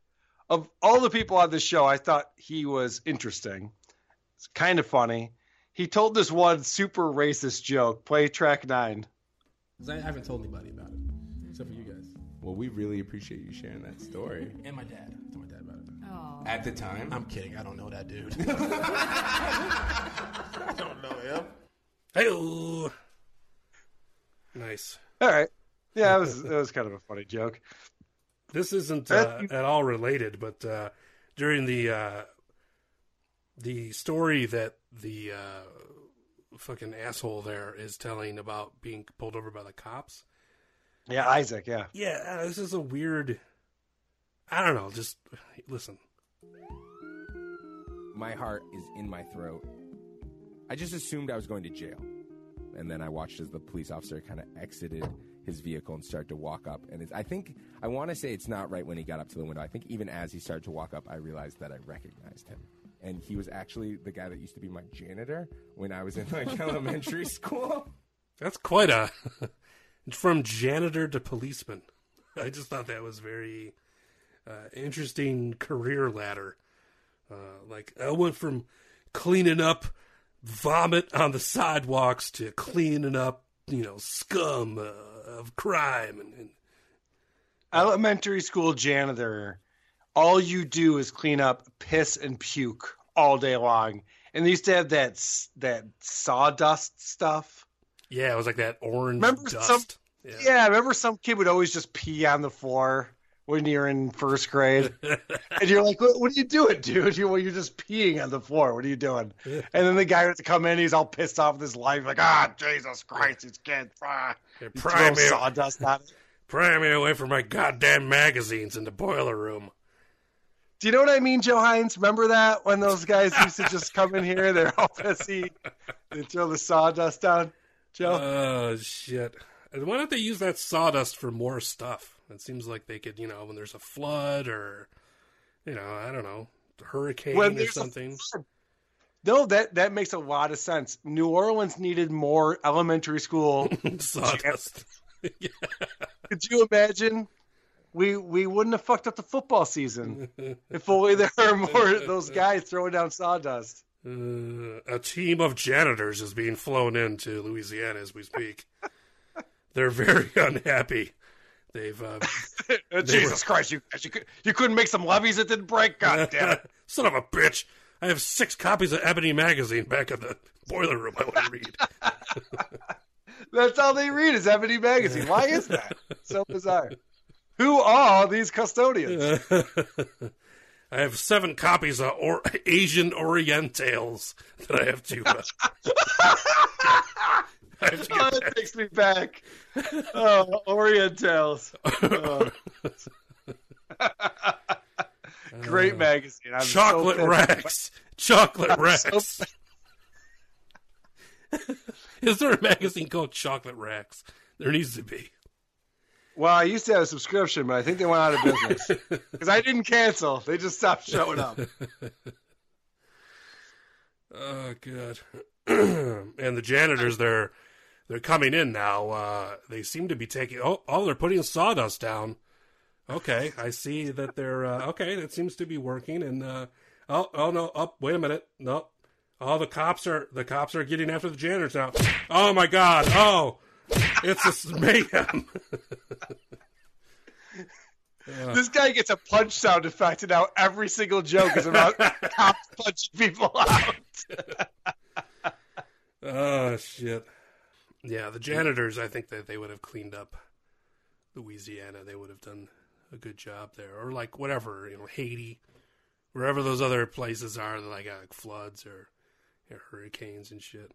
Of all the people on this show, I thought he was interesting. It's kind of funny. He told this one super racist joke. Play track nine. 'Cause I haven't told anybody about it, Well, we really appreciate you sharing that story. and my dad. I told my dad about it. Oh, At the time, I'm kidding. I don't know that dude. (laughs) I don't know him. Hey, nice. All right. Yeah, it was (laughs) it was kind of a funny joke. This isn't uh, at all related, but uh, during the uh, the story that the uh, fucking asshole there is telling about being pulled over by the cops. Yeah, Isaac. Yeah. Yeah, uh, this is a weird. I don't know. Just listen. my heart is in my throat. I just assumed I was going to jail. And then I watched as the police officer kind of exited his vehicle and started to walk up. And it's, I think, I want to say it's not right when he got up to the window. I think even as he started to walk up, I realized that I recognized him. And he was actually the guy that used to be my janitor when I was in like (laughs) elementary school. That's quite a from janitor to policeman. (laughs) I just thought that was very uh, interesting career ladder. Uh, like I went from cleaning up vomit on the sidewalks to cleaning up, you know, scum uh, of crime and, and Elementary school janitor. All you do is clean up piss and puke all day long. And they used to have that that sawdust stuff. yeah, it was like that orange Remember dust. some- yeah. Yeah, I remember some kid would always just pee on the floor when you're in first grade, (laughs) and you're like, "What, what are you doing, dude? You, well, you're just peeing on the floor. What are you doing?" And then the guy has to come in. He's all pissed off with his life, like, "Ah, Jesus Christ, these kids!" Ah. Me- sawdust on it. Pry me away from my goddamn magazines in the boiler room. Do you know what I mean, Joe Hines? Remember that when those guys used to just come in here, they're all pissy, they throw the sawdust down. Joe, (laughs) Oh shit! And Why don't they use that sawdust for more stuff? It seems like they could, you know, when there's a flood or, you know, I don't know, a hurricane When or something. no, that that makes a lot of sense. New Orleans needed more elementary school. (laughs) Sawdust. (laughs) Could you imagine? We we wouldn't have fucked up the football season (laughs) if only there were more of those guys throwing down sawdust. Uh, a team of janitors is being flown into Louisiana as we speak. They're very (laughs) unhappy. They've uh, (laughs) Jesus Christ, you you, could, you couldn't make some levees that didn't break. (laughs) God damn it! son of a bitch. I have six copies of Ebony magazine back in the boiler room. I want to read. That's all they read is Ebony magazine. Why is that? So bizarre. Who are these custodians? I have seven copies of or- Asian Orientals that I have to. Uh, I have to get Oh, that takes me back. Oh, Orientals. Oh. (laughs) Great magazine. I'm Chocolate pissed. Rex. Chocolate (laughs) I'm Rex. so (laughs) Is there a magazine called Chocolate Rex? There needs to be. Well, I used to have a subscription, but I think they went out of business because I didn't cancel. They just stopped showing up. Oh, good. (clears throat) and the janitors, they're they're coming in now. Uh, they seem to be taking. Oh, oh, they're putting sawdust down. Okay, I see that they're uh, okay. That seems to be working. And uh, oh, oh no, up. wait a minute. No, oh, the cops are the cops are getting after the janitors now. Oh my God! Oh, it's a mayhem. (laughs) This guy gets a punch sound effect, and now every single joke is about (laughs) cops punching people out. (laughs) Oh shit. Yeah, the janitors. I think that they would have cleaned up Louisiana. They would have done a good job there, or like whatever you know, Haiti, wherever those other places are, that like uh, floods or you know, hurricanes and shit.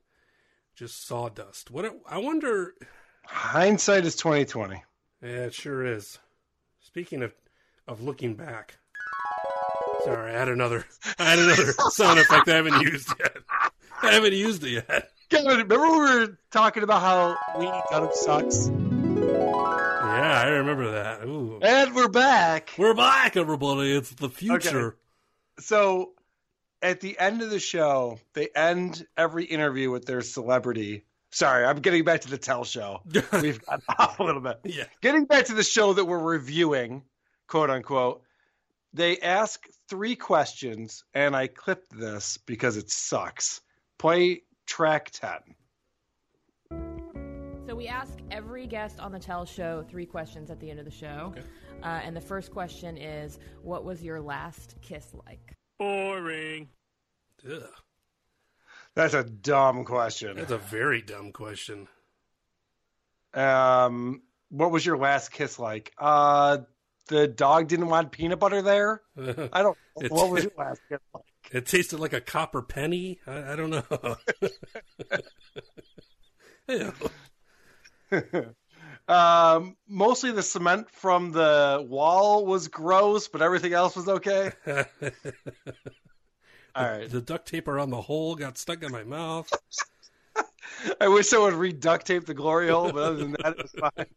Just sawdust. What I wonder. Hindsight is twenty twenty. Yeah, it sure is. Speaking of of looking back. Sorry, I had another I had another sound effect I haven't used yet. I haven't used it yet. Kevin, remember we were talking about how Lena Dunham sucks? Yeah, I remember that. Ooh. And we're back. We're back, everybody. It's the future. So at the end of the show, they end every interview with their celebrity. Sorry, I'm getting back to the Tell show. (laughs) We've got off a little bit. Yeah. Getting back to the show that we're reviewing, quote unquote, they ask three questions, and I clipped this because it sucks. Play track 10. So we ask every guest on the Tell Show three questions at the end of the show. Uh, and the first question is, what was your last kiss like? Boring. Ugh. That's a dumb question. That's a very dumb question. Um, what was your last kiss like? Uh, the dog didn't want peanut butter there. (laughs) I don't. What was your last kiss like? It tasted like a copper penny. I, I don't know. (laughs) (laughs) Um, mostly the cement from the wall was gross, but everything else was okay. (laughs) All right. The duct tape around the hole got stuck in my mouth. I wish I would reduct tape the glory hole, but other than that, it was fine.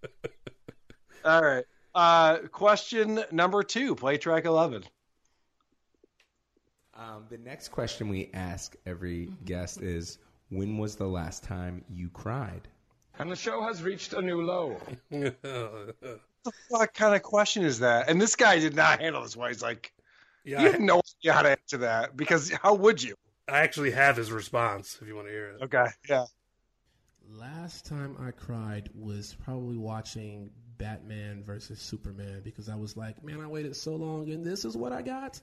All right. Uh, question number two. Play track eleven. Um, the next question we ask every guest is When was the last time you cried? And the show has reached a new low. What kind of question is that? And this guy did not handle this well. He's like, Yeah, you had no idea how to answer that because how would you? I actually have his response if you want to hear it. Okay. Yeah. Last time I cried was probably watching Batman versus Superman because I was like, man, I waited so long and this is what I got.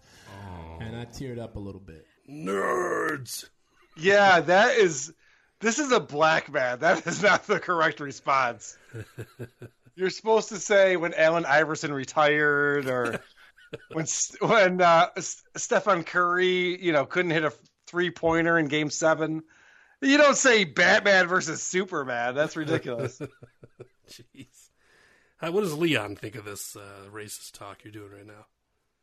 And I teared up a little bit. Nerds. Yeah, that is. This is a black man. That is not the correct response. (laughs) You're supposed to say when Allen Iverson retired, or when when uh, S- Stephen Curry, you know, couldn't hit a three pointer in Game Seven. You don't say Batman versus Superman. That's ridiculous. (laughs) Jeez. Hi, what does Leon think of this uh, racist talk you're doing right now?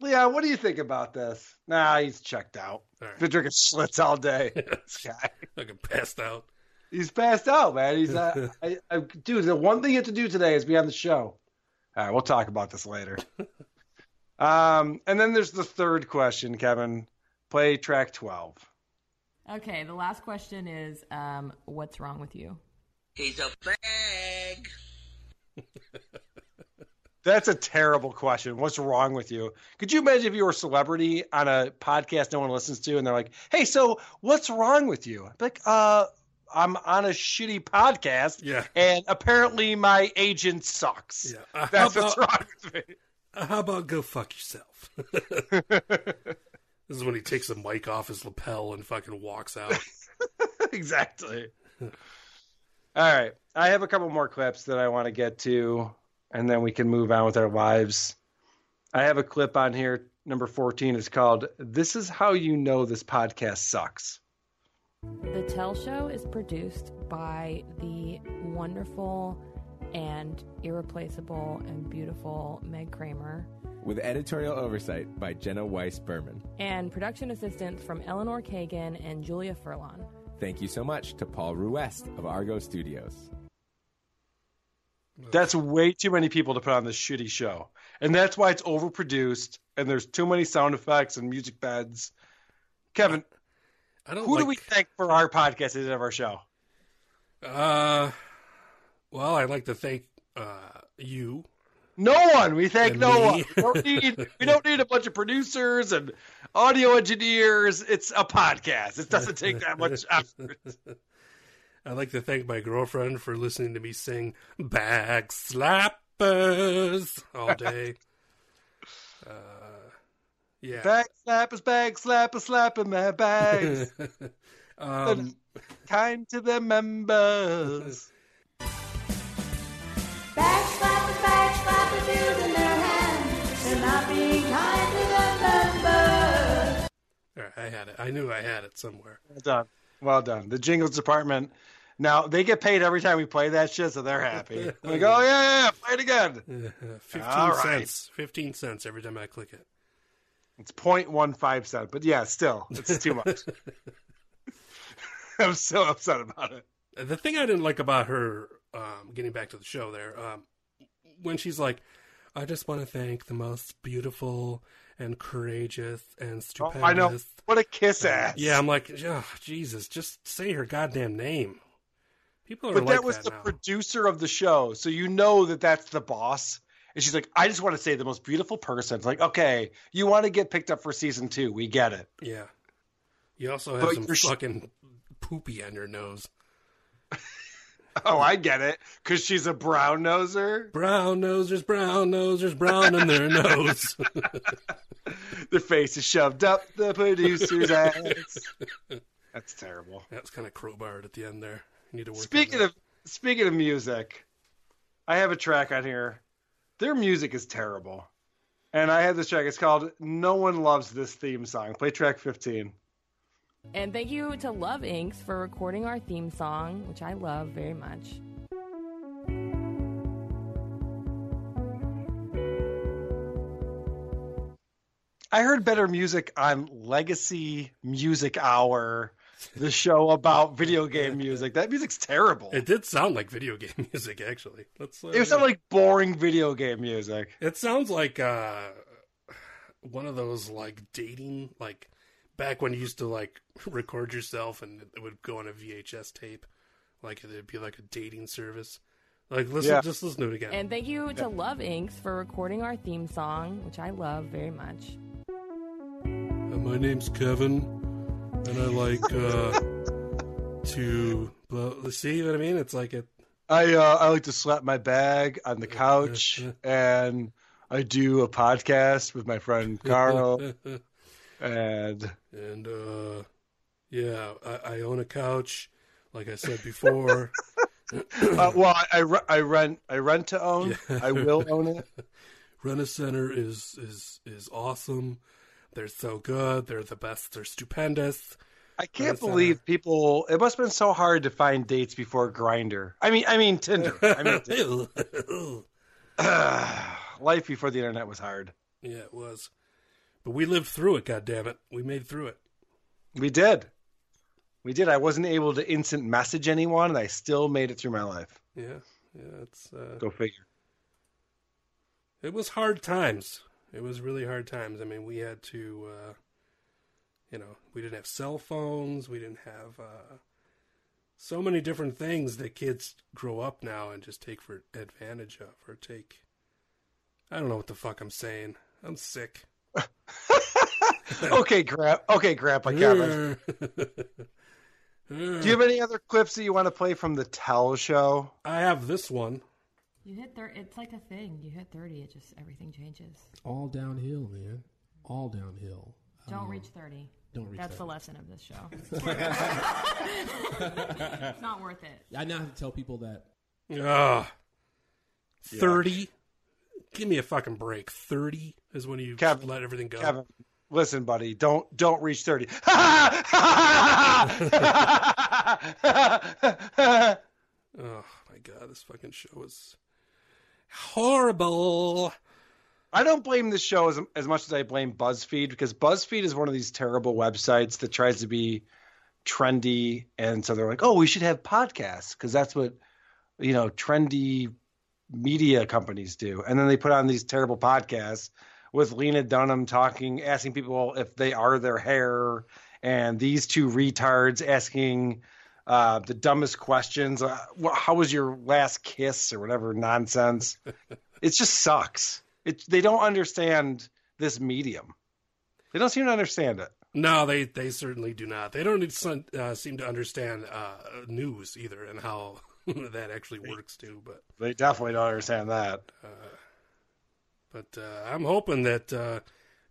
Leon, what do you think about this? Nah, he's checked out. All right. Been drinking Schlitz all day. (laughs) this guy. Fucking passed out. He's passed out, man. He's uh, (laughs) I, I, dude. The one thing you have to do today is be on the show. All right, we'll talk about this later. (laughs) um, and then there's the third question, Kevin. Play track twelve. Okay, the last question is um, what's wrong with you? He's a fag. (laughs) That's a terrible question. What's wrong with you? Could you imagine if you were a celebrity on a podcast no one listens to, and they're like, "Hey, so what's wrong with you?" Be like, uh, I'm on a shitty podcast, Yeah. and apparently my agent sucks. Yeah. Uh, That's how what's wrong with me. (laughs) Uh, how about go fuck yourself? (laughs) this is when he takes the mic off his lapel and fucking walks out. exactly. All right. I have a couple more clips that I want to get to, and then we can move on with our lives. I have a clip on here, number 14. It's called This is How You Know This Podcast Sucks. The Tell Show is produced by the wonderful and irreplaceable and beautiful Meg Cramer With editorial oversight by Jenna Weiss Berman. and production assistance from Eleanor Kagan and Julia Furlan. Thank you so much to Paul Ruest of Argo Studios. That's way too many people to put on this shitty show. And that's why it's overproduced, and there's too many sound effects and music beds. Kevin, I don't who do we thank for our podcast instead of our show? Uh, well, I'd like to thank uh, you. No one. We thank And no me. one. We don't (laughs) need. We don't need a bunch of producers and audio engineers. It's a podcast. It doesn't take that much (laughs) effort. I'd like to thank my girlfriend for listening to me sing "Bag Slappers" all day. (laughs) uh, yeah. Bag slappers, bag slappers, slapping their bags. um, kind to the members. All right, I had it. I knew I had it somewhere. Well done. Well done. The jingles department. Now they get paid every time we play that shit, so they're happy. (laughs) like, oh yeah, yeah, yeah, play it again. Uh, (laughs) Fifteen All right. cents. Fifteen cents every time I click it. It's 0.15 cent, but yeah, still, it's too much. (laughs) I'm so upset about it. The thing I didn't like about her, um, getting back to the show there, um, when she's like, I just want to thank the most beautiful and courageous and stupendous. Oh. I know. What a kiss ass. Yeah, I'm like, oh, Jesus, just say her goddamn name. People are But like that was that the now. producer of the show, so you know that that's the boss. And she's like, I just want to say the most beautiful person. It's like, okay, you want to get picked up for season two. We get it. yeah. You also have But some you're sh- fucking poopy on your nose. (laughs) (laughs) Oh, I get it. Because she's a brown noser. Brown nosers, brown nosers, brown in their nose. (laughs) Their face is shoved up the producer's (laughs) ass. That's terrible. That's kind of crowbarred at the end there. You need to work. Speaking of speaking of music, I have a track on here. Their music is terrible. And I have this track. It's called No One Loves This Theme Song. Play track 15. And thank you to Love Inks for recording our theme song, which I love very much. I heard better music on Legacy Music Hour, the show about video game music. That music's terrible. It did sound like video game (laughs) music, actually. Let's. Uh, It sounded like boring video game music. It sounds like uh, one of those like dating, like back when you used to like (laughs) record yourself and it would go on a VHS tape, like it'd be like a dating service. Like listen, Yeah. just listen to it again. And thank you to Love Inks for recording our theme song, which I love very much. Uh, my name's Kevin, and I like uh, (laughs) to blow. See what I mean? It's like it. I uh, I like to slap my bag on the couch, (laughs) and I do a podcast with my friend Carl, and and uh, yeah, I, I own a couch, like I said before. (laughs) Uh, well, I, I, I rent I rent to own. I will own it. (laughs) Rent a Center is is is awesome. They're so good. They're the best. They're stupendous. I can't believe people. It must have been so hard to find dates before Grindr. I mean, I mean Tinder. I mean, (laughs) Tinder. (sighs) life before the internet was hard. yeah, it was. But we lived through it. God damn it, we made through it. We did. We did. I wasn't able to instant message anyone, and I still made it through my life. Yeah, yeah. It's uh, Go figure. it was hard times. It was really hard times. I mean, we had to, uh, you know, we didn't have cell phones. We didn't have uh, so many different things that kids grow up now and just take for advantage of, or take. I don't know what the fuck I'm saying. I'm sick. (laughs) okay, gra- okay, Grandpa Kevin. Do you have any other clips that you want to play from the Tell show? I have this one. You hit thirty. It's like a thing. You hit thirty, it just everything changes. All downhill, man. All downhill. Don't Um, reach thirty. Don't reach That's the lesson of this show. (laughs) it's not worth it. I now have to tell people that. Ah, thirty. Give me a fucking break. Thirty is when you Kevin, let everything go. Kevin, listen, buddy. Don't don't reach thirty. (laughs) Oh my god, this fucking show is horrible. I don't blame this show as, as much as I blame BuzzFeed because BuzzFeed is one of these terrible websites that tries to be trendy, and so they're like, "Oh, we should have podcasts because that's what you know trendy media companies do." And then they put on these terrible podcasts with Lena Dunham talking, asking people if they are their hair, and these two retards asking uh, the dumbest questions. Uh, how was your last kiss or whatever nonsense? (laughs) it just sucks. It they don't understand this medium. They don't seem to understand it. No, they they certainly do not. They don't uh, seem to understand uh, news either and how (laughs) that actually works too. But They definitely don't understand that. but uh, I'm hoping that uh,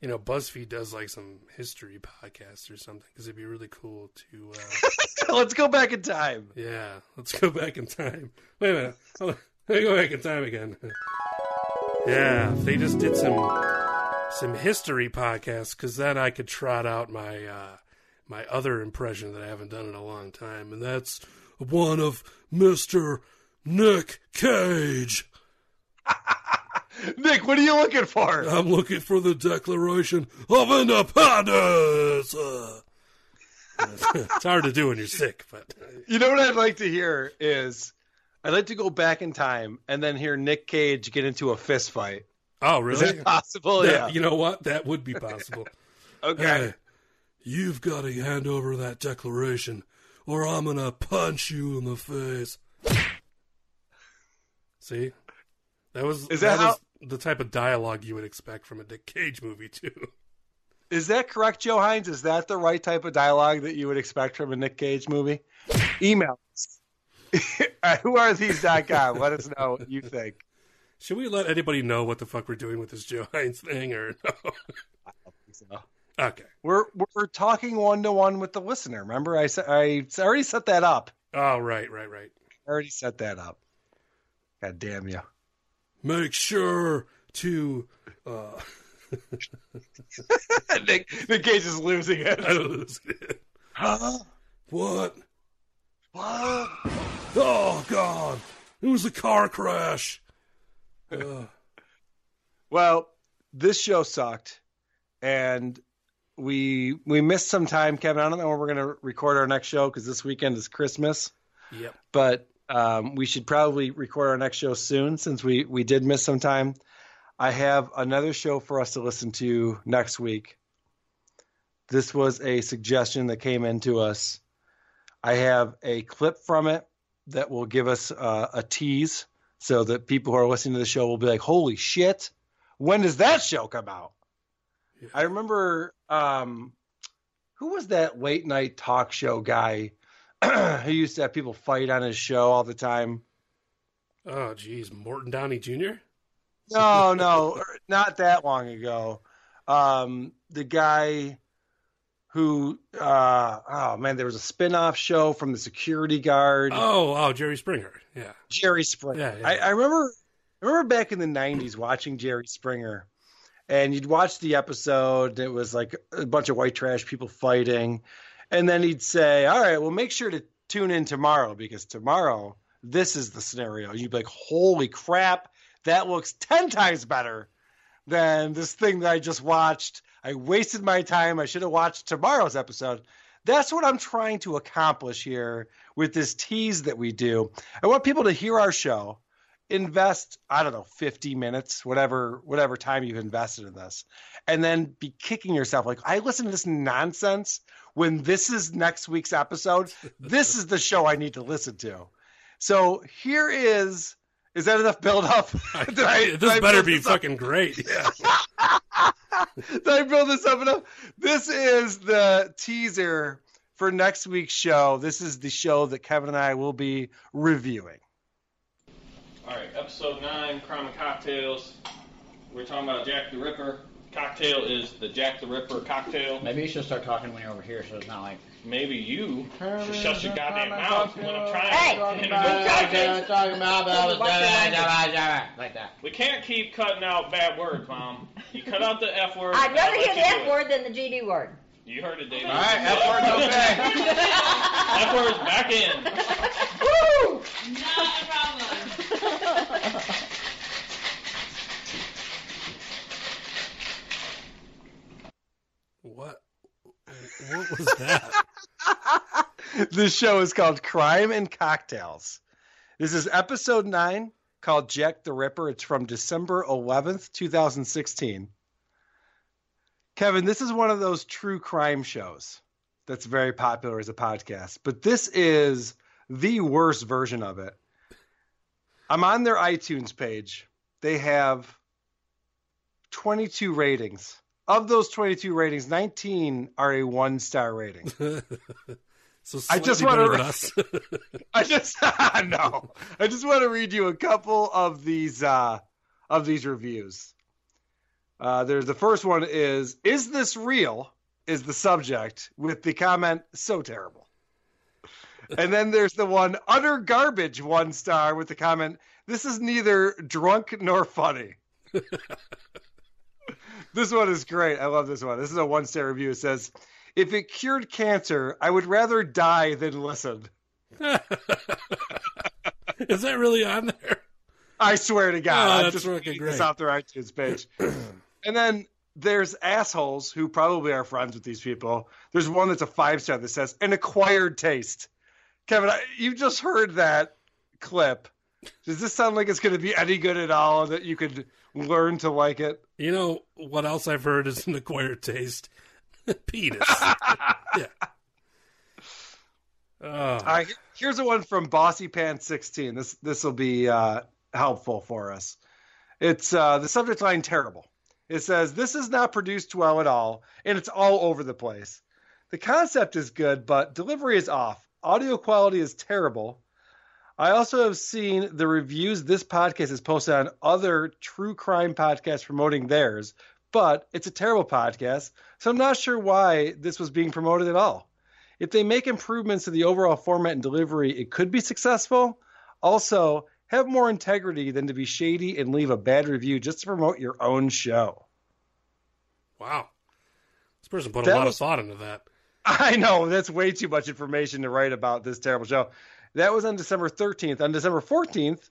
you know BuzzFeed does like some history podcasts or something because it'd be really cool to. Uh, (laughs) Let's go back in time. yeah, let's go back in time. Wait a minute. Let me go back in time again. Yeah, they just did some some history podcasts because then I could trot out my uh, my other impression that I haven't done in a long time, and that's one of Mister Nick Cage. (laughs) Nick, what are you looking for? I'm looking for the Declaration of Independence. Uh, it's hard to do when you're sick, but You know what I'd like to hear is I'd like to go back in time and then hear Nick Cage get into a fist fight. oh, Is really? that possible? That- yeah. You know what? That would be possible. (laughs) Okay. Hey, you've got to hand over that declaration, or I'm gonna punch you in the face. See, that was Is that was the type of dialogue you would expect from a Dick Cage movie too. Is that correct, Joe Hines? Is that the right type of dialogue that you would expect from a Nick Cage movie? Email us. (laughs) At whoarethese.com. Let us know what you think. Should we let anybody know what the fuck we're doing with this Joe Hines thing, or no? So, okay. we're we're talking one to one with the listener. Remember, I sa- I already set that up. Oh, right, right, right. I already set that up. God damn you. Make sure to. Uh, (laughs) Nick, Nick Cage is losing it. (laughs) I don't lose it. Huh? (gasps) What? What? (gasps) Oh God! It was a car crash. (laughs) Uh, Well, this show sucked, and we we missed some time, Kevin. I don't know when we're going to record our next show because this weekend is Christmas. yep. But um, we should probably record our next show soon since we we did miss some time. I have another show for us to listen to next week. This was a suggestion that came into us. I have a clip from it that will give us uh, a tease so that people who are listening to the show will be like, holy shit, when does that show come out? Yeah. I remember, um, who was that late night talk show guy (clears throat) who used to have people fight on his show all the time? Oh, geez, Morton Downey Jr. No, no, (laughs) not that long ago. Um, the guy, who uh oh man, there was a spin-off show from the security guard. Oh, oh, Jerry Springer. Yeah. Jerry Springer. Yeah, yeah. I, I remember I remember back in the nineties watching Jerry Springer and you'd watch the episode, it was like a bunch of white trash people fighting, and then he'd say, All right, well make sure to tune in tomorrow because tomorrow this is the scenario. You'd be like, Holy crap, that looks ten times better than this thing that I just watched. I wasted my time. I should have watched tomorrow's episode. That's what I'm trying to accomplish here with this tease that we do. I want people to hear our show, invest, I don't know, 50 minutes, whatever whatever time you've invested in this, and then be kicking yourself like, I listen to this nonsense when this is next week's episode. this is the show I need to listen to. So here is is that enough build up? (laughs) this better be fucking great. Yeah. (laughs) Did I build this up enough? This is the teaser for next week's show. This is the show that Kevin and I will be reviewing. All right, episode nine, crime and cocktails. We're talking about Jack the Ripper. Cocktail is the Jack the Ripper cocktail. Maybe you should start talking when you're over here, so it's not like. Maybe you should shut your goddamn mouth when I'm trying Hey! to Talking talking about like that. We can't keep cutting out bad words, Mom. You cut out the F word. I'd rather I'll let hear the you do F it. word than the GD word. You heard it, David. All right, F word's okay. (laughs) F word's back in. (laughs) Woo! (laughs) What? What was that? (laughs) this show is called Crime and Cocktails. This is episode nine called Jack the Ripper. It's from December 11th, 2016. Kevin, this is one of those true crime shows that's very popular as a podcast, but this is the worst version of it. I'm on their iTunes page. They have 22 ratings. Of those 22 ratings, 19 are a one star rating. (laughs) so I just want to. than us. (laughs) I just (laughs) no. I just want to read you a couple of these uh, of these reviews. Uh, there's the first one is is this real? Is the subject with the comment so terrible. And then there's the one utter garbage one star with the comment this is neither drunk nor funny. (laughs) this one is great. I love this one. This is a one star review. It says, "If it cured cancer, I would rather die than listen." (laughs) Is that really on there? I swear to God, Oh, I'm that's just fucking this off their iTunes page. (clears throat) and then there's assholes who probably are friends with these people. There's one that's a five star that says an acquired taste. Kevin, I, you just heard that clip. Does this sound like it's going to be any good at all? That you could learn to like it? You know what else I've heard is an acquired taste? (laughs) Penis. (laughs) yeah. Oh, All right, here's a one from Bossy Pants 16. This this will be uh, helpful for us. It's uh, the subject line terrible. It says this is not produced well at all, and it's all over the place. The concept is good, but delivery is off. Audio quality is terrible. I also have seen the reviews this podcast is posted on other true crime podcasts promoting theirs, but it's a terrible podcast, so I'm not sure why this was being promoted at all. If they make improvements to the overall format and delivery, it could be successful. Also, have more integrity than to be shady and leave a bad review just to promote your own show. wow. This person put a lot was- of thought into that. (laughs) I know that's way too much information to write about this terrible show. That was on December 13th. On December 14th,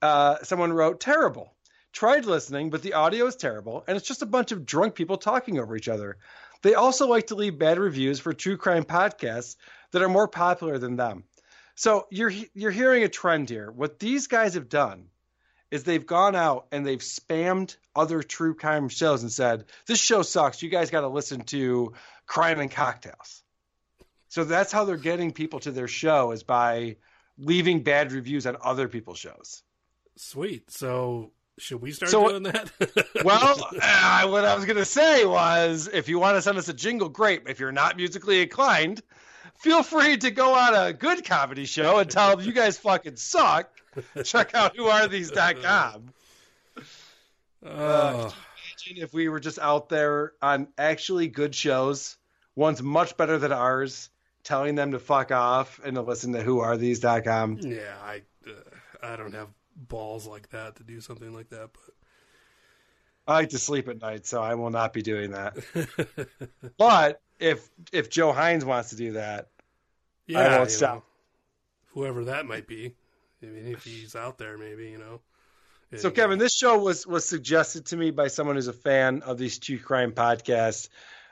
uh, someone wrote, Terrible. Tried listening, but the audio is terrible, and it's just a bunch of drunk people talking over each other. They also like to leave bad reviews for true crime podcasts that are more popular than them. So you're you're hearing a trend here. What these guys have done is they've gone out and they've spammed other true crime shows and said, "This show sucks. You guys got to listen to Crime and Cocktails." So that's how they're getting people to their show is by leaving bad reviews on other people's shows. Sweet. So should we start So- doing that? (laughs) Well, uh, what I was going to say was if you want to send us a jingle, great. If you're not musically inclined, feel free to go on a good comedy show and tell them you guys fucking suck. Check out whoarethese.com. (laughs) Oh. Imagine if we were just out there on actually good shows One's much better than ours, telling them to fuck off and to listen to whoarethese.com. Yeah, I uh, I don't have balls like that to do something like that, but I like to sleep at night, so I will not be doing that. (laughs) but if if Joe Hines wants to do that, yeah, I won't stop. know, whoever that might be. I mean, if he's out there, maybe you know. So Kevin, this show was was suggested to me by someone who's a fan of these true crime podcasts.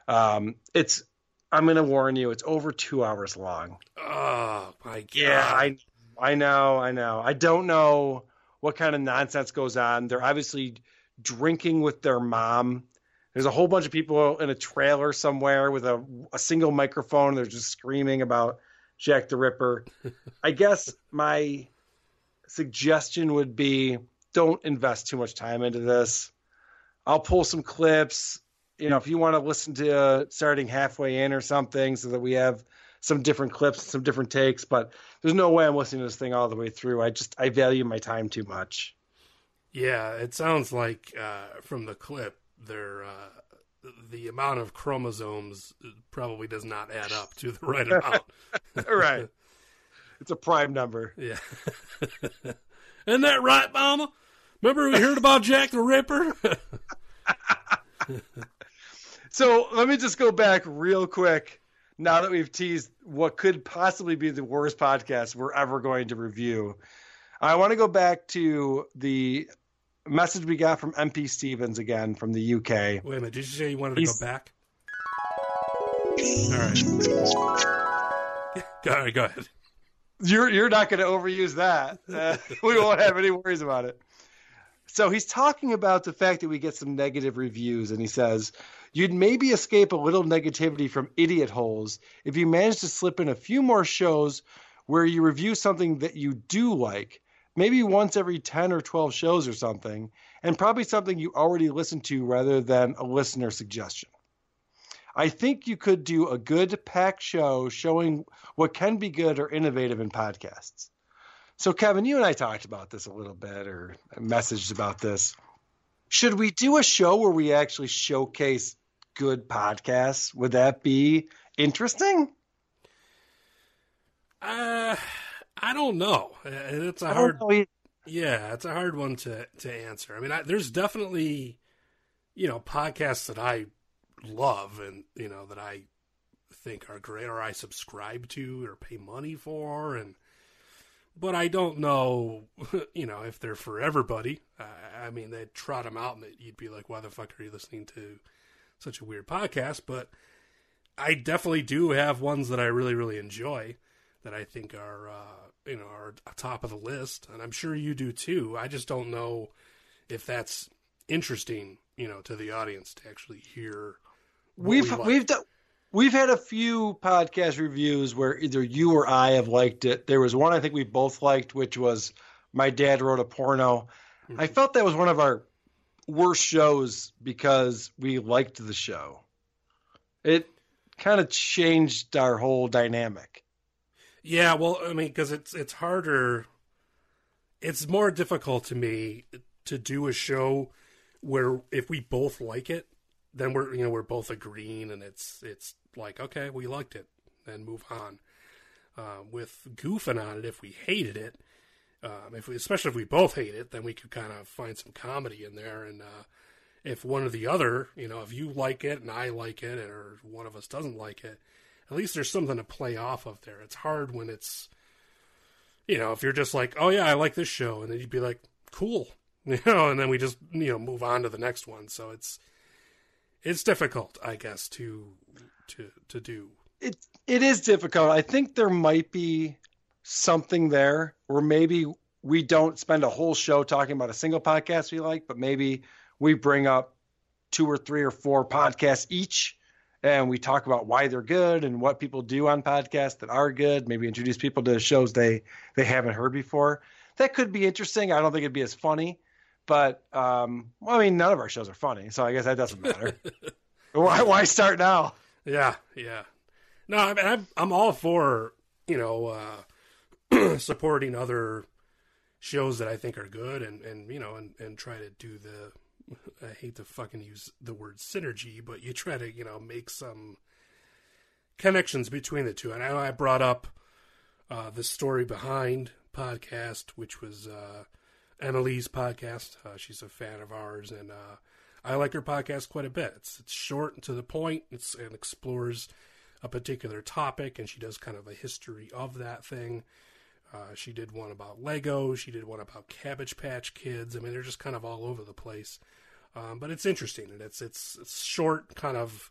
Um, it's I'm going to warn you, it's over two hours long. Oh my god! Yeah, I I know, I know. I don't know what kind of nonsense goes on. They're obviously drinking with their mom. There's a whole bunch of people in a trailer somewhere with a, a single microphone. They're just screaming about Jack the Ripper. (laughs) I guess my suggestion would be don't invest too much time into this. I'll pull some clips. You know, if you want to listen to uh, starting halfway in or something, so that we have some different clips, some different takes. But there's no way I'm listening to this thing all the way through. I just I value my time too much. Yeah, it sounds like uh, from the clip, there uh, the amount of chromosomes probably does not add up to the right amount. (laughs) (laughs) right. It's a prime number. Yeah. (laughs) Isn't that right, Mama? Remember we heard about Jack the Ripper? (laughs) So let me just go back real quick. Now that we've teased what could possibly be the worst podcast we're ever going to review, I want to go back to the message we got from MP Stevens again from the UK. Wait a minute, did you say you wanted He's- to go back? All right. All right, go ahead. You're you're not going to overuse that. Uh, (laughs) we won't have any worries about it. So he's talking about the fact that we get some negative reviews, and he says you'd maybe escape a little negativity from idiot holes if you manage to slip in a few more shows where you review something that you do like, maybe once every ten or twelve shows or something, and probably something you already listened to rather than a listener suggestion. I think you could do a good packed show showing what can be good or innovative in podcasts. So, Kevin, you and I talked about this a little bit or messaged about this. Should we do a show where we actually showcase good podcasts? Would that be interesting? Uh, I don't know. It's a hard. Yeah, it's a hard one to to answer. I mean, I, there's definitely, you know, podcasts that I love and you know that I think are great or I subscribe to or pay money for, and but I don't know, (laughs) you know, if they're for everybody. I, I mean, they'd trot them out and you'd be like, why the fuck are you listening to such a weird podcast? But I definitely do have ones that I really, really enjoy that I think are, uh, you know, are top of the list, and I'm sure you do too. I just don't know if that's interesting, you know, to the audience to actually hear. We've we like. we've done. We've had a few podcast reviews where either you or I have liked it. There was one I think we both liked, which was My Dad Wrote a Porno. I mm-hmm. felt that was one of our worst shows because we liked the show. It kind of changed our whole dynamic. Yeah, well, I mean, because it's it's harder. It's more difficult to me to do a show where if we both like it, then we're you know we're both agreeing, and it's it's like okay, we liked it, then move on. Uh, with goofing on it, if we hated it, um, if we, especially if we both hate it, then we could kind of find some comedy in there. And uh, if one or the other, you know, if you like it and I like it, or one of us doesn't like it, at least there's something to play off of there. It's hard when it's, you know, if you're just like, oh yeah, I like this show, and then you'd be like, cool, (laughs) you know, and then we just you know move on to the next one. So it's it's difficult, I guess, to to to do. It it is difficult. I think there might be something there where maybe we don't spend a whole show talking about a single podcast we like, but maybe we bring up two or three or four podcasts each and we talk about why they're good and what people do on podcasts that are good, maybe introduce people to shows they they haven't heard before. That could be interesting. I don't think it'd be as funny, but um well, I mean none of our shows are funny, so I guess that doesn't matter. (laughs) why why start now? Yeah, yeah. No, I mean, I'm I'm all for you know uh, (clears throat) supporting other shows that I think are good, and and you know, and and try to do the. I hate to fucking use the word synergy, but you try to you know make some connections between the two. And I I brought up uh, the story behind podcast, which was uh, Emily's podcast. Uh, she's a fan of ours, and uh, I like her podcast quite a bit. It's it's short and to the point. It's and explores a particular topic, and she does kind of a history of that thing. Uh, she did one about Lego. She did one about Cabbage Patch Kids. I mean, they're just kind of all over the place. Um, but it's interesting, and it's it's, it's short, kind of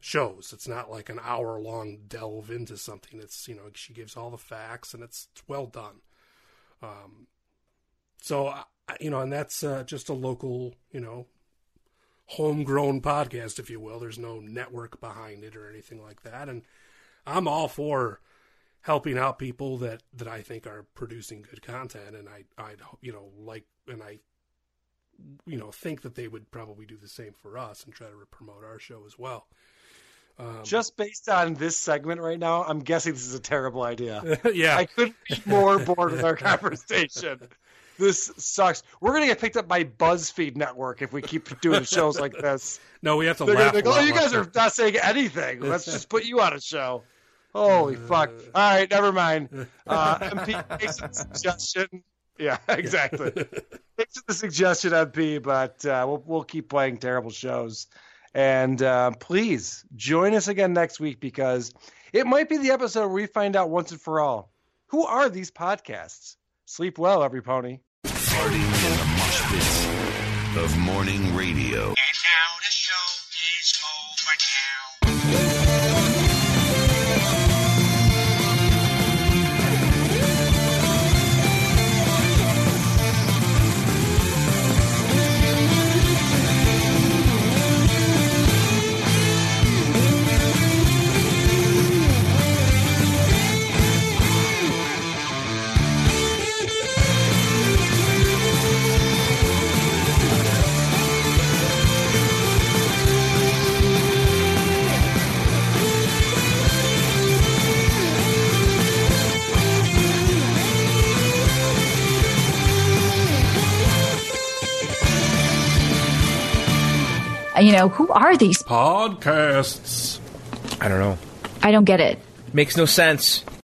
shows. It's not like an hour long delve into something. It's you know she gives all the facts, and it's, it's well done. Um, so I- you know, and that's uh, just a local, you know, homegrown podcast, if you will. There's no network behind it or anything like that, and I'm all for helping out people that that I think are producing good content, and I I you know like and I you know think that they would probably do the same for us and try to promote our show as well. Um, Just based on this segment right now, I'm guessing this is a terrible idea. (laughs) yeah, I couldn't be more bored with our (laughs) conversation. This sucks. We're gonna get picked up by BuzzFeed Network if we keep doing shows like this. (laughs) No, we have to They're laugh. gonna like, oh, you guys are not saying anything. (laughs) Let's just put you on a show. Holy fuck! All right, never mind. (laughs) Uh, MP makes a suggestion. Yeah, exactly. Thanks the suggestion, MP. But uh, we'll we'll keep playing terrible shows, and uh, please join us again next week because it might be the episode where we find out once and for all who are these podcasts. Sleep well, every pony. Farting in the mosh pits of morning radio. You know, who are these? Podcasts. I don't know. I don't get it. Makes no sense.